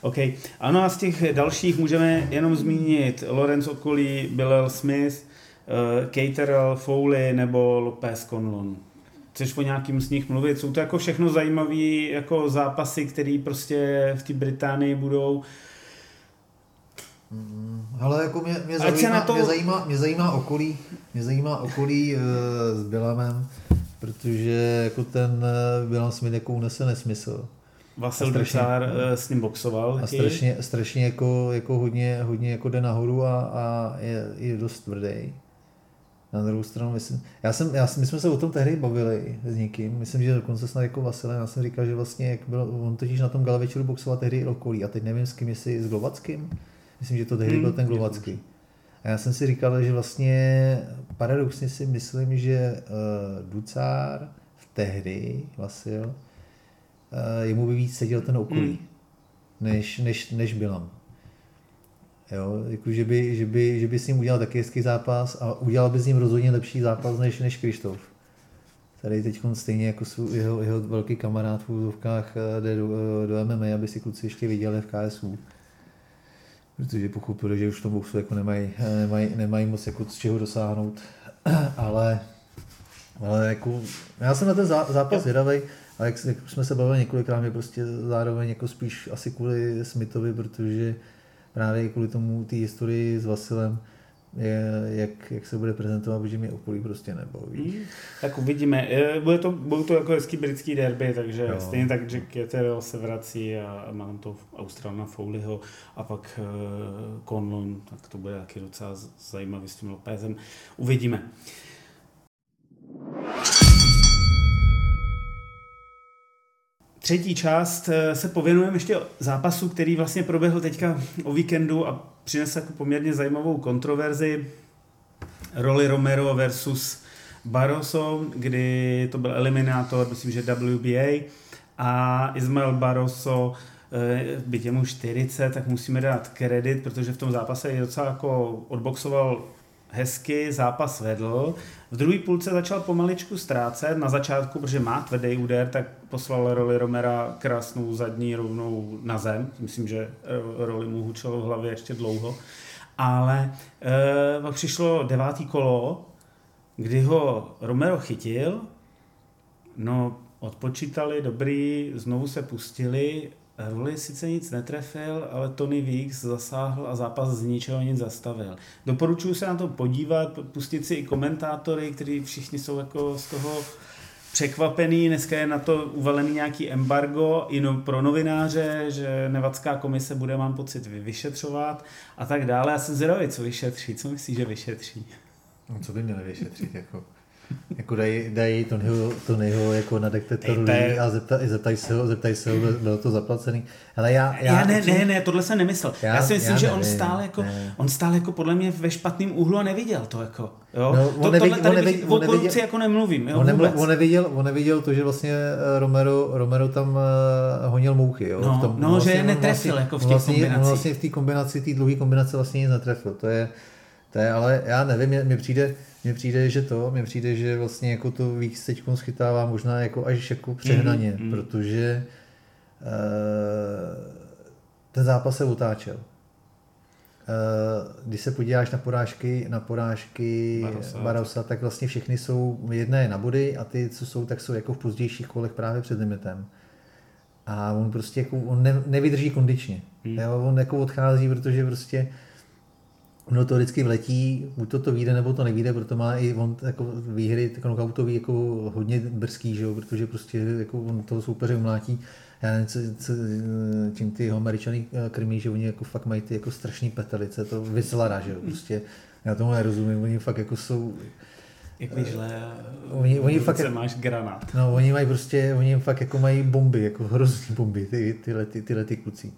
OK. Ano a z těch dalších můžeme jenom zmínit Lorenz Okolí, Bill Smith, uh, Caterell, Foley nebo Lopez Conlon. Chceš o nějakým z nich mluvit? Jsou to jako všechno zajímavé jako zápasy, které prostě v té Británii budou ale jako mě, mě, zajímá, to... mě, zajímá, mě zajímá okolí, mě zajímá okolí uh, s Bilamem, protože jako ten uh, Bilam Smith jako unese nesmysl. Vasil Bršár uh, s ním boxoval. A strašně, strašně jako, jako hodně, hodně jako jde nahoru a, a je, je dost tvrdý. Na druhou stranu, myslím, já jsem, já, my jsme se o tom tehdy bavili s někým, myslím, že dokonce snad jako Vasilem, já jsem říkal, že vlastně, jak byl, on totiž na tom gala večeru boxoval tehdy okolí a teď nevím s kým, jestli s Glovackým, Myslím, že to tehdy byl hmm. ten Glovacký. A já jsem si říkal, že vlastně paradoxně si myslím, že uh, Ducár v tehdy, Vasil, uh, jemu by víc seděl ten okolí, hmm. než, než, než Bilam. Jo, jako že, by, že, by, že by s ním udělal taky hezký zápas a udělal by s ním rozhodně lepší zápas než, než Krištof. Tady teď stejně jako svůj, jeho, jeho velký kamarád v úzovkách eh, jde do, do MMA, aby si kluci ještě viděli v KSU protože pochopili, že už v tom boxu jako nemají, nemají, nemají moc jako z čeho dosáhnout, ale, ale jako, já jsem na ten zápas zvědavý, a jak, jak jsme se bavili několikrát, mě prostě zároveň jako spíš asi kvůli Smithovi, protože právě kvůli tomu té historii s Vasilem, jak, jak se bude prezentovat, protože mě okolí prostě nebaví. Hmm, tak uvidíme. Bude to, bude to jako hezký britský derby, takže jo. stejně tak Jack Ketterell se vrací a mám to Australna Foleyho a pak uh, Conlon, tak to bude taky docela zajímavý s tím Lopezem. Uvidíme. Třetí část eh, se pověnujeme ještě zápasu, který vlastně proběhl teďka o víkendu a přinesl jako poměrně zajímavou kontroverzi. Roli Romero versus Barroso, kdy to byl eliminátor, myslím, že WBA a Ismael Barroso eh, byť je mu 40, tak musíme dát kredit, protože v tom zápase je docela jako odboxoval hezky zápas vedl. V druhé půlce začal pomaličku ztrácet. Na začátku, protože má tvrdý úder, tak poslal roli Romera krásnou zadní rovnou na zem. Myslím, že roli mu hučelo v hlavě ještě dlouho. Ale e, přišlo devátý kolo, kdy ho Romero chytil, no odpočítali, dobrý, znovu se pustili, Roli sice nic netrefil, ale Tony Weeks zasáhl a zápas z ničeho nic zastavil. Doporučuji se na to podívat, pustit si i komentátory, kteří všichni jsou jako z toho překvapený. Dneska je na to uvalený nějaký embargo i no, pro novináře, že Nevadská komise bude, mám pocit, vyšetřovat a tak dále. Já jsem zvědavý, co vyšetří. Co myslíš, že vyšetří? No, co by měli vyšetřit? Jako? Jako dají, dají Tonyho, Tonyho jako na detektoru a zeptaj, zeptaj se ho, zeptaj se ho, bylo to zaplacený. Ale já, já, já ne, ne, ne, tohle jsem nemyslel. Já, já si myslím, já že on stál jako, ne. on stál jako podle mě ve špatném úhlu a neviděl to jako. Jo? No, on to, neviděl, tohle, tady on neviděl, o korupci jako nemluvím. Jo, on, nebyl, on, neviděl, on neviděl to, že vlastně eh, Romero, Romero tam uh, honil mouchy. Jo? No, v tom, no vlastně, že je netrefil vlastně, jako v té vlastně, kombinaci. vlastně v té kombinaci, té druhé kombinace vlastně nic netrefil. To je, to je, ale já nevím, mi přijde, mně přijde, že to, mně přijde, že vlastně jako to víc teď schytává možná jako až jako přehnaně, mm, mm. protože uh, ten zápas se utáčel. Uh, když se podíváš na porážky, na porážky Barosa, Barosa, tak vlastně všechny jsou, jedna je na body a ty, co jsou, tak jsou jako v pozdějších kolech právě před limitem. A on prostě jako, on ne, nevydrží kondičně. Hmm. Jo, on jako odchází, protože prostě ono to vždycky vletí, buď to to vyjde, nebo to nevíde, proto má i on jako výhry knockoutový jako hodně brzký, že jo, protože prostě jako on toho soupeře umlátí. Já nevím, co, co, čím ty američany eh, krmí, že oni jako fakt mají ty jako strašný petelice, to vyslara, že jo, prostě já tomu nerozumím, oni fakt jako jsou jak vyžle, oni, oni fakt, máš granát. No, oni mají prostě, oni fakt jako mají bomby, jako hrozný bomby, ty, tyhle, ty, tyhle ty kluci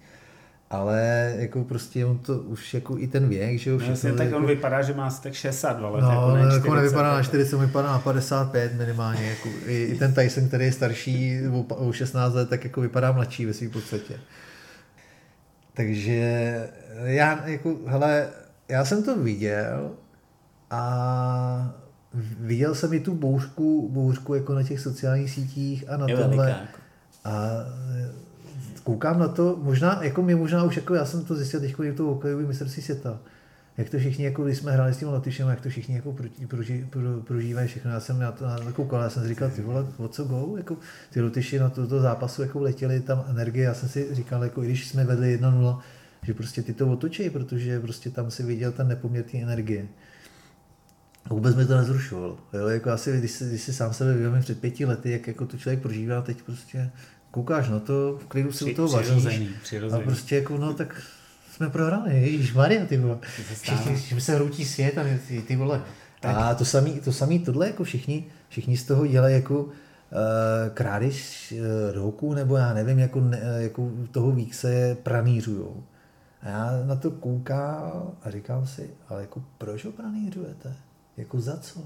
ale jako prostě on to už jako i ten věk, že jo, no, no, tak jako... on vypadá, že má tak 62 let. No, jako, ne jako 40, nevypadá na 40, on vypadá na 55 minimálně, jako i, i, ten Tyson, který je starší o, 16 let, tak jako vypadá mladší ve svým podstatě. Takže já jako, hele, já jsem to viděl a viděl jsem i tu bouřku, bouřku jako na těch sociálních sítích a na tomhle. Jako. A koukám na to, možná, jako mě možná už, jako já jsem to zjistil teď, jak to hokejový mistrovství světa, jak to všichni, jako když jsme hráli s tím Latyšem, jak to všichni jako pro, pro, pro, prožívají všechno. Já jsem na to, na koukal, já jsem si říkal, ty vole, o co go? Jako, ty Latyši na toto zápasu jako letěli tam energie, já jsem si říkal, jako, i když jsme vedli 1-0, že prostě ty to otočí, protože prostě tam si viděl ten nepoměr energie. A vůbec mi to nezrušovalo. Jo? Jako asi, když si, když si sám sebe vyvědomím před pěti lety, jak jako to člověk prožívá, teď prostě koukáš na to, v klidu si u toho vaříš. A prostě jako, no tak jsme prohráli, Ježíš Maria, ty vole. Všichni, se hroutí svět a ty, ty vole. Tak. A to samý, to samý tohle, jako všichni, všichni z toho dělají jako uh, krádež uh, roku, nebo já nevím, jako, ne, jako toho vík se pranířujou. A já na to koukám a říkám si, ale jako proč ho pranířujete? Jako za co?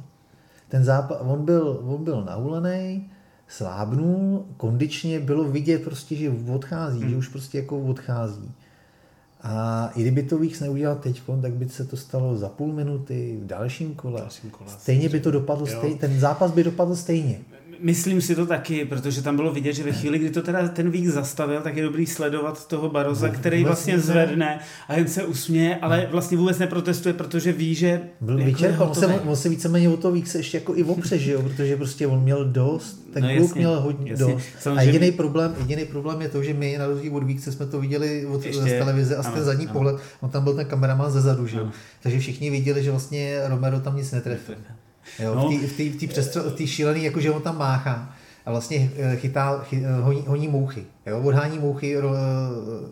Ten zápas, on byl, on byl naulený, slábnul, kondičně bylo vidět prostě, že odchází, hmm. že už prostě jako odchází. A i kdyby to Víks neudělal teď, tak by se to stalo za půl minuty v dalším kole. Dalším kole stejně by to dopadlo, stejně, ten zápas by dopadl stejně. Myslím si to taky, protože tam bylo vidět, že ve chvíli, kdy to teda ten vík zastavil, tak je dobrý sledovat toho Baroza, který vlastně zvedne a jen se usměje, ale vlastně vůbec neprotestuje, protože ví, že byl jako vyčerpan, on se, on se víceméně o to víc se ještě jako i opře, že jo? protože prostě on měl dost, ten no, kluk jasně, měl hodně jasně. dost. Samozřejmě. A jediný problém, jediný problém je to, že my na rozdíl od Víkce jsme to viděli od, ještě, z televize a z ten zadní ano. pohled, on tam byl ten kameraman ze zadu, že jo? Takže všichni viděli, že vlastně Romero tam nic netrefil. Jo, no. V té přestřel, v šílený, jako že on tam máchá a vlastně eh, chytá, chy, eh, honí, honí mouchy. Jo, odhání mouchy ro, eh,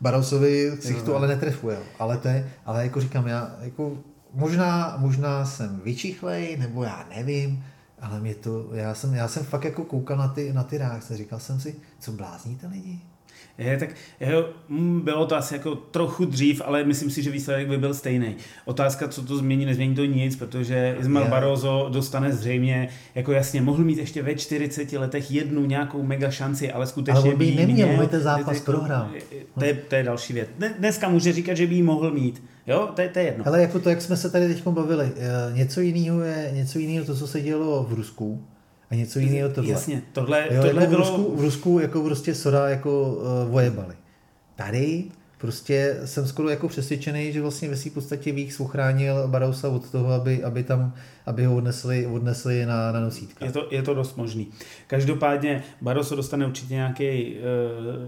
Barosovi ksichtu, ale netrefuje. Ale, to je, ale jako říkám, já jako možná, možná jsem vyčichlej, nebo já nevím, ale mě to, já jsem, já jsem fakt jako koukal na ty, na ty reakce, říkal jsem si, co blázníte lidi? Je, tak jeho, mm, bylo to asi jako trochu dřív, ale myslím si, že výsledek by byl stejný. Otázka, co to změní, nezmění to nic, protože Ismail yeah. Barroso dostane zřejmě, jako jasně, mohl mít ještě ve 40 letech jednu nějakou mega šanci, ale skutečně ale by by neměl, měl. ten zápas jako, prohrál. To je, to je další věc. Dneska může říkat, že by jí mohl mít. Jo, to je, to je jedno. Ale jako to, jak jsme se tady teď bavili, eh, něco jiného je něco jiného to, co se dělo v Rusku, a něco jiného tohle. Jasně, tohle, jo, tohle jako bylo... v, Rusku, v Rusku jako prostě soda jako uh, vojebali. Tady prostě jsem skoro jako přesvědčený, že vlastně ve svým podstatě Vík uchránil Barousa od toho, aby, aby tam aby ho odnesli, odnesli na, na nosítka. Je to, je to dost možný. Každopádně Barroso dostane určitě nějaký,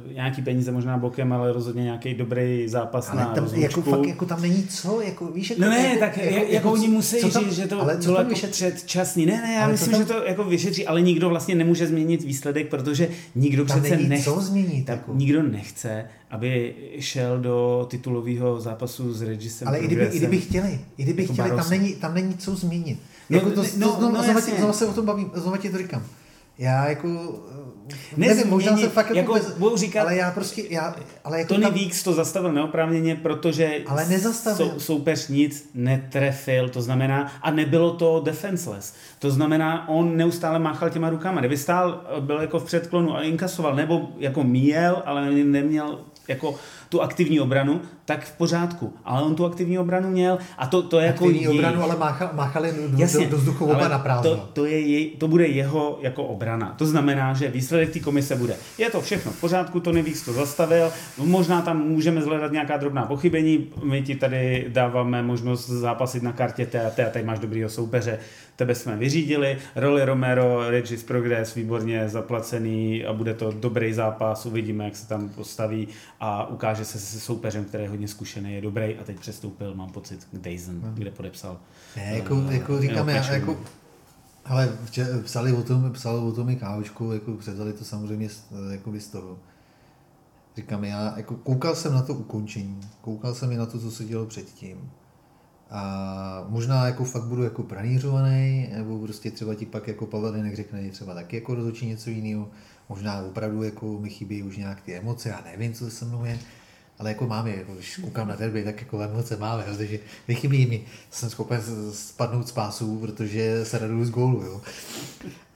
uh, nějaký peníze možná bokem, ale rozhodně nějaký dobrý zápas ale na tam, rozlučku. jako, fakt, jako tam není co, jako víš, jako, No ne, jako, tak jako, jako, jako oni musí co tam, říct, že to ale co bylo jako vyšetří? předčasný. Ne, ne, já Ale myslím, tam- že to jako vyšetří, ale nikdo vlastně nemůže změnit výsledek, protože nikdo Tam přece nechce, co změnit. Jako. nikdo nechce, aby šel do titulového zápasu s Regisem Ale i kdyby, i kdyby chtěli, i kdyby Jako chtěli, tam není, tam není co změnit. No, jako to, ne- to, no, no, no, znova, jasně. ti, znova se o tom bavím, znova ti to říkám. Já jako, eh, Nezměnit, nevím, možná se fakt jako, jako bez, budou říkat, ale já prostě, já, ale jako Tony tam, Weeks to zastavil neoprávněně, protože Ale nezastavil. Sou, soupeř nic netrefil, to znamená, a nebylo to defenseless. To znamená, on neustále máchal těma rukama. Kdyby stál, byl jako v předklonu a inkasoval, nebo jako míjel, ale neměl jako tu aktivní obranu, tak v pořádku. Ale on tu aktivní obranu měl a to, to je jako aktivní jej- obranu, ale máchal, máchali do, Jasně, do, do vzduchu oba na prázdno. To, to, je jej, to bude jeho jako obrana. To znamená, že výsledek té komise bude. Je to všechno v pořádku, Tony Weeks to zastavil, možná tam můžeme zhledat nějaká drobná pochybení, my ti tady dáváme možnost zápasit na kartě té a té a tady máš dobrýho soupeře, tebe jsme vyřídili, Rolly Romero, Regis Progress, výborně zaplacený a bude to dobrý zápas, uvidíme, jak se tam postaví a ukáže se se soupeřem, který je hodně zkušený, je dobrý a teď přestoupil, mám pocit, k Dyson, kde podepsal. Ne, jako, eh, jako říkám, já, jako, ale vče- psali o tom, psali o tom i kávočku, jako převzali to samozřejmě jako z toho. Říkám, já jako koukal jsem na to ukončení, koukal jsem i na to, co se dělo předtím. A možná jako fakt budu jako pranířovaný, nebo prostě třeba ti pak jako Pavel Denek řekne, že třeba taky jako rozhodčí něco jiného. Možná opravdu jako mi chybí už nějak ty emoce, já nevím, co se mnou je. Ale jako mám je, jako když koukám na derby, tak jako emoce máme, jo, takže nechybí mi. Jsem schopen spadnout z pásu, protože se raduju z gólu, jo.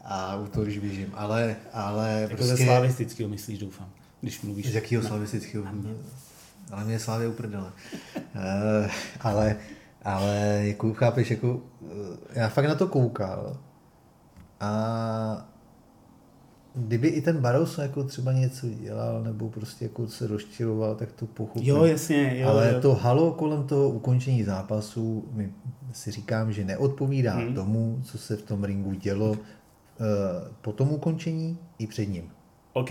A u toho, když běžím. Ale, ale Jako ze slavistického myslíš, doufám, když mluvíš. z jakého slavistického? Ale mě je Slávě uprdele. uh, ale, ale jako chápeš, jako, uh, já fakt na to koukal a kdyby i ten Barroso jako třeba něco dělal, nebo prostě jako se rozčiloval, tak to pochopím. Jo, jasně, jo, Ale jo. to halo kolem toho ukončení zápasu mi si říkám, že neodpovídá Hmm. tomu, co se v tom ringu dělo uh, po tom ukončení i před ním. OK.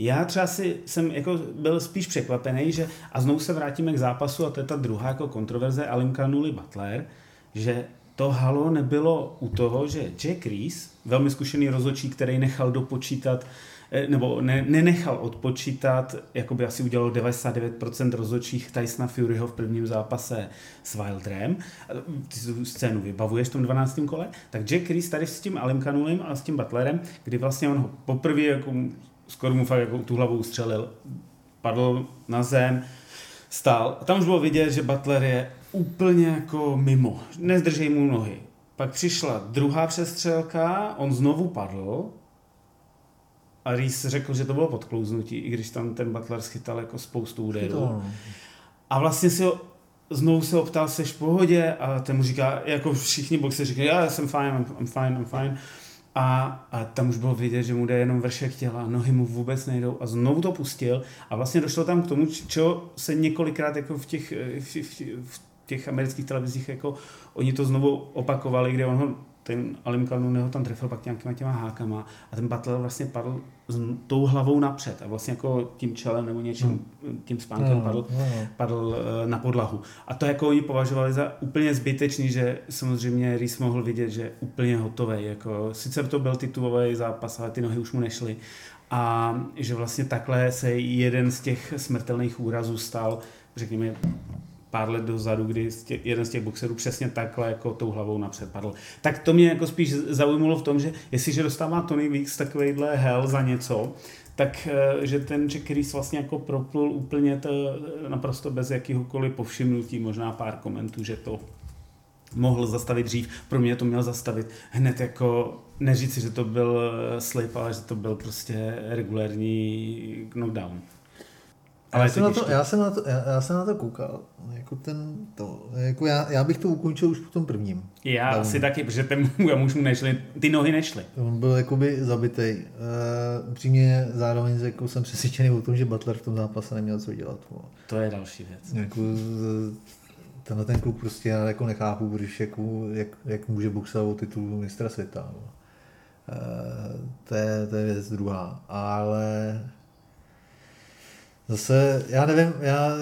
Já třeba si jsem jako byl spíš překvapený, že a znovu se vrátíme k zápasu a to je ta druhá jako kontroverze Alimka Nuli Butler, že to halo nebylo u toho, že Jack Reese, velmi zkušený rozhodčí, který nechal dopočítat eh, nebo ne, nenechal odpočítat, jako by asi udělalo 99% rozhodčích Tysona Furyho v prvním zápase s Wilderem. A Ty tu scénu vybavuješ v tom 12. kole? Tak Jack Reese tady s tím Alim Kanulim a s tím Butlerem, kdy vlastně on ho poprvé jako, skoro mu fakt jako tu hlavu ustřelil, padl na zem, stál a tam už bylo vidět, že Butler je úplně jako mimo. Nezdržej mu nohy. Pak přišla druhá přestřelka, on znovu padl a Reese řekl, že to bylo podklouznutí, i když tam ten Butler schytal jako spoustu úderů. No. A vlastně si ho, znovu se ho ptal, seš v pohodě? A ten mu říká, jako všichni boxeři říkají, já jsem fine, I'm, I'm fine, I'm fine. A, a tam už bylo vidět, že mu jde jenom vršek těla, nohy mu vůbec nejdou a znovu to pustil. A vlastně došlo tam k tomu, čeho se několikrát jako v těch, eh, v, v, v těch amerických televizích jako oni to znovu opakovali, kde on ho ten Alim Kanun ho tam trefil pak nějakýma těma hákama a ten Butler vlastně padl s tou hlavou napřed a vlastně jako tím čelem nebo něčím, tím spánkem No, padl no. padl eh, na podlahu. A to jako oni považovali za úplně zbytečný, že samozřejmě Reese mohl vidět, že úplně hotový. Jako, sice to byl titulový zápas, ale ty nohy už mu nešly. A že vlastně takhle se jeden z těch smrtelných úrazů stal, řekněme, pár let dozadu, kdy jeden z těch boxerů přesně takhle jako tou hlavou napřed padl. Tak to mě jako spíš zaujmulo v tom, že jestliže dostává Tony Weeks takovýhle hell za něco, tak eh, že ten Jack Reese vlastně jako proplul úplně to naprosto bez jakýhokoliv povšimnutí, možná pár komentů, že to mohl zastavit dřív. Pro mě to měl zastavit hned jako, neříci, že to byl slip, ale že to byl prostě regulární knockdown. Ale já jsem, na to, já, jsem na to, já, já jsem na to koukal, jako ten, to, jako já, já bych to ukončil už po tom prvním. Já Dávno. asi taky, protože ten muž mu nešli, ty nohy nešly. On byl jakoby zabitý. Uh, upřímně zároveň jako jsem přesvědčený o tom, že Butler v tom zápase neměl co dělat. To je další věc. Jako, tenhle ten klub prostě já jako nechápu, když jako, jak, jak může boxovat o titul mistra světa. Uh, to, je, to je věc druhá. Ale Zase, já nevím, já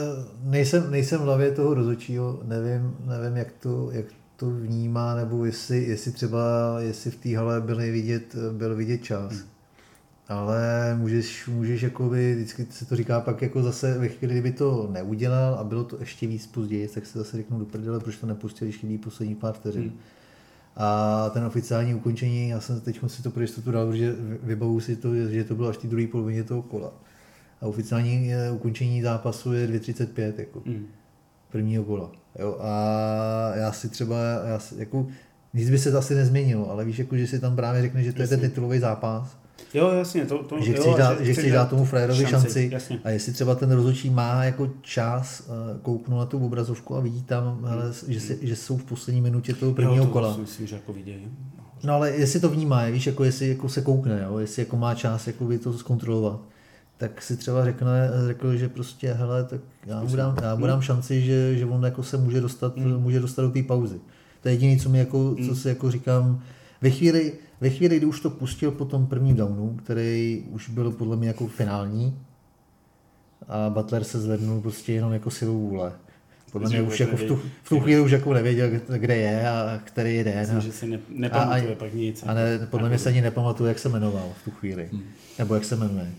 nejsem, nejsem v hlavě toho rozhodčího, nevím, nevím jak, to, jak to vnímá, nebo jestli, jestli třeba, jestli v té hale byl vidět, byl vidět čas. Hmm. Ale můžeš, můžeš jakoby, vždycky se to říká pak jako zase ve chvíli, kdyby to neudělal a bylo to ještě víc později, tak se zase řeknu do prdele, proč to nepustil, když chybí poslední pár vteřin. Hmm. A ten oficiální ukončení, já jsem teď si to pro jistotu dal, protože vybavu si to, že to bylo až ty druhé polovině toho kola a oficiální eh, ukončení zápasu je 2.35 jako mm. prvního kola. Jo, a já si třeba, já si, jako, nic by se to asi nezměnilo, ale víš, jako, že si tam právě řekne, že to jasně. je ten titulový zápas. Jo, jasně. To, to, že chceš jo, dát, že, chceš dát tomu frajerovi šanci, šanci a jestli třeba ten rozhodčí má jako čas uh, kouknout na tu obrazovku a vidí tam, hele, že, si, že jsou v poslední minutě toho prvního jo, to kola. myslím, že jako vidějí. No ale jestli to vnímá, víš, jako jestli jako se koukne, jo, jestli jako má čas jako by to zkontrolovat tak si třeba řekne, řekl, že prostě, hele, tak já mu dám, já mu dám šanci, že, že on jako se může dostat, mm. může dostat do té pauzy. To je jediné, co mi jako, mm. co si jako říkám, ve chvíli, ve chvíli, kdy už to pustil po tom prvním downu, který už byl podle mě jako finální, a Butler se zvednul prostě jenom jako silou vůle. Podle mě už jako v tu, v tu chvíli už jako nevěděl, kde je a který je den. Myslím, že si ne, nepamatuje a, pak nic. A ne, podle mě se ani nepamatuje, jak se jmenoval v tu chvíli. Hmm. Nebo jak se jmenuje.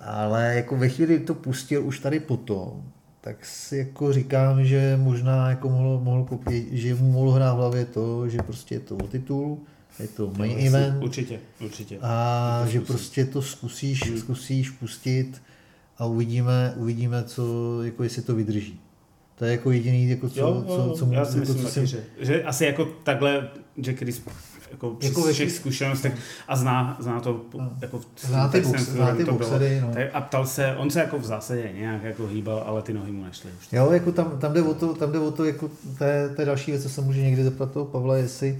Ale jako ve chvíli to pustil už tady potom, tak si jako říkám, že možná jako mohl, mohl kopit, že mu mohl hrát v hlavě to, že prostě je to o titul, je to main no, event. Určitě, určitě. A to že prostě to zkusíš, hmm. zkusíš pustit a uvidíme, uvidíme, co, jako jestli to vydrží. To je jako jediný, jako co, jo, jo, co, co, já si jako, myslím, co taky, si... že, že asi jako takhle Jack Reese jako přes jako všech zkušenostech a zná, zná to no. jako zná ty, box, zná ty boxery, no. a ptal se, on se jako v zásadě nějak jako hýbal, ale ty nohy mu nešly už. Jo, jako tam, tam jde o to, tam jde o to jako to je, to je další věc, co se může někdy zeptat toho Pavla, jestli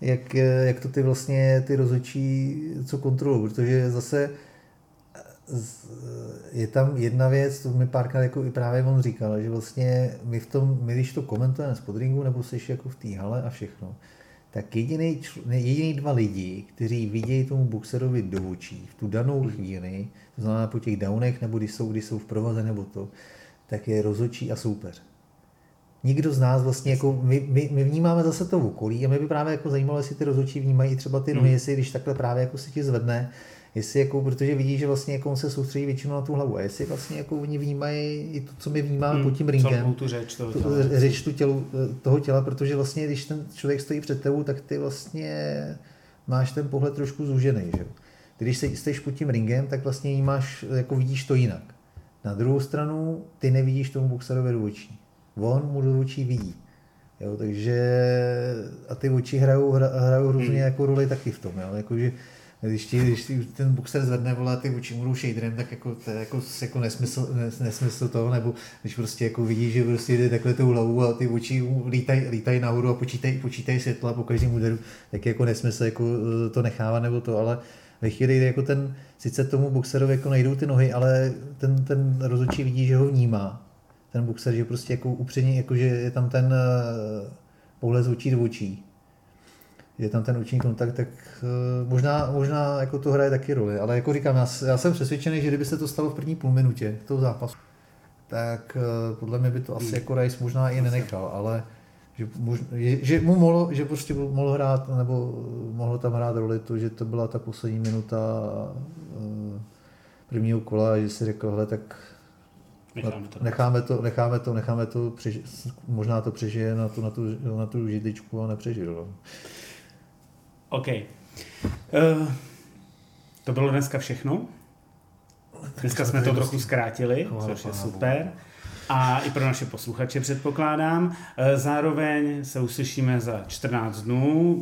jak, jak to ty vlastně ty rozhodčí co kontrolují, protože zase je tam jedna věc, to mi párkrát jako i právě on říkal, že vlastně my v tom, my když to komentujeme z podringu, nebo jsi jako v té hale a všechno, tak jediný, jediný dva lidi, kteří vidějí tomu boxerovi do očí v tu danou chvíli, to znamená po těch downech, nebo když jsou, když jsou v provaze nebo to, tak je rozhodčí a soupeř. Nikdo z nás vlastně, jako my, my, my, vnímáme zase to v okolí a mě by právě jako zajímalo, jestli ty rozhodčí vnímají třeba ty nohy, hmm. jestli když takhle právě jako si ti zvedne, jestli jako, protože vidí, že vlastně jako on se soustředí většinou na tu hlavu a jestli vlastně jako oni vnímají i to, co my vnímáme hmm, pod tím ringem, tu řeč toho těla, tu, řeč tu tělu, toho těla, protože vlastně když ten člověk stojí před tebou, tak ty vlastně máš ten pohled trošku zúžený, že Když se, jsteš pod tím ringem, tak vlastně máš, jako vidíš to jinak. Na druhou stranu, ty nevidíš tomu boxerovi do očí. On mu do očí vidí. Jo, takže a ty oči hrajou, hrajou různě hmm. jako roli taky v tom. Jo? Jako, že když, ti, když ti ten boxer zvedne, vole, ty oči budou shaderem, tak jako, to je jako, jako nesmysl, nesmysl toho, nebo když prostě jako vidíš, že prostě jde takhle tou hlavu a ty oči lítají, lítají nahoru a počítají, počítají světla po každém úderu, tak jako nesmysl jako eh, to nechávat nebo to, ale ve chvíli, kdy jako ten, sice tomu boxerovi jako nejdou ty nohy, ale ten, ten rozhodčí vidí, že ho vnímá, ten boxer, že prostě jako upřeně, jako že je tam ten eh, pohled z očí do očí, je tam ten účinný kontakt, tak uh, možná, možná jako to hraje taky roli. Ale jako říkám, já, já jsem přesvědčený, že kdyby se to stalo v první půl minutě toho zápasu, tak uh, podle mě by to asi jako Rice možná i nenechal, ale že, mož, že mu mohlo, že prostě mohl hrát, nebo mohlo tam hrát roli to, že to byla ta poslední minuta uh, prvního kola, že si řekl, hele, tak necháme to, necháme to, necháme to, necháme to přeži, možná to přežije na tu, na tu, na tu židličku a nepřežil. OK. Uh, to bylo dneska všechno. Dneska jsme to trochu zkrátili, což je super. A i pro naše posluchače předpokládám. E, zároveň se uslyšíme za 14 dnů.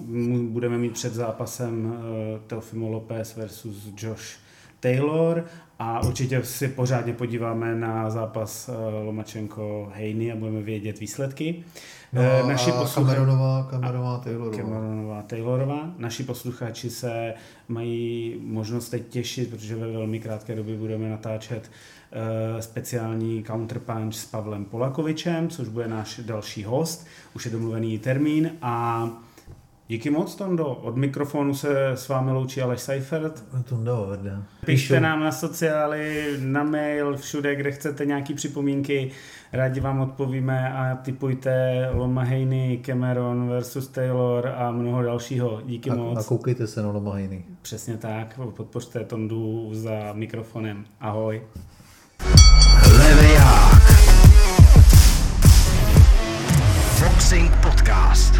Budeme mít před zápasem e, Teofimo Lopez versus Josh Taylor a určitě si pořádně podíváme na zápas eh, Lomačenko Hejny a budeme vědět výsledky. No eh, Naši a poslucha... Cameronová, Cameronová Taylorová. Cameronová Taylorová. Naši posluchači se mají možnost teď těšit, protože ve velmi krátké době budeme natáčet uh, speciální counterpunch s Pavlem Polakovičem, což bude náš další host. Už je domluvený termín a Díky moc, Tondo. Od mikrofonu se s vámi loučí Aleš Seifert. Tondo Varda. Píšte nám na sociály, na mail, všude, kde chcete nějaké připomínky. Rádi vám odpovíme a typujte Lomahejny, Cameron versus Taylor a mnoho dalšího. Díky a, moc. A koukejte se na Lomahejny. Přesně tak. Podpořte Tondu za mikrofonem. Ahoj. Leviák. Boxing Podcast.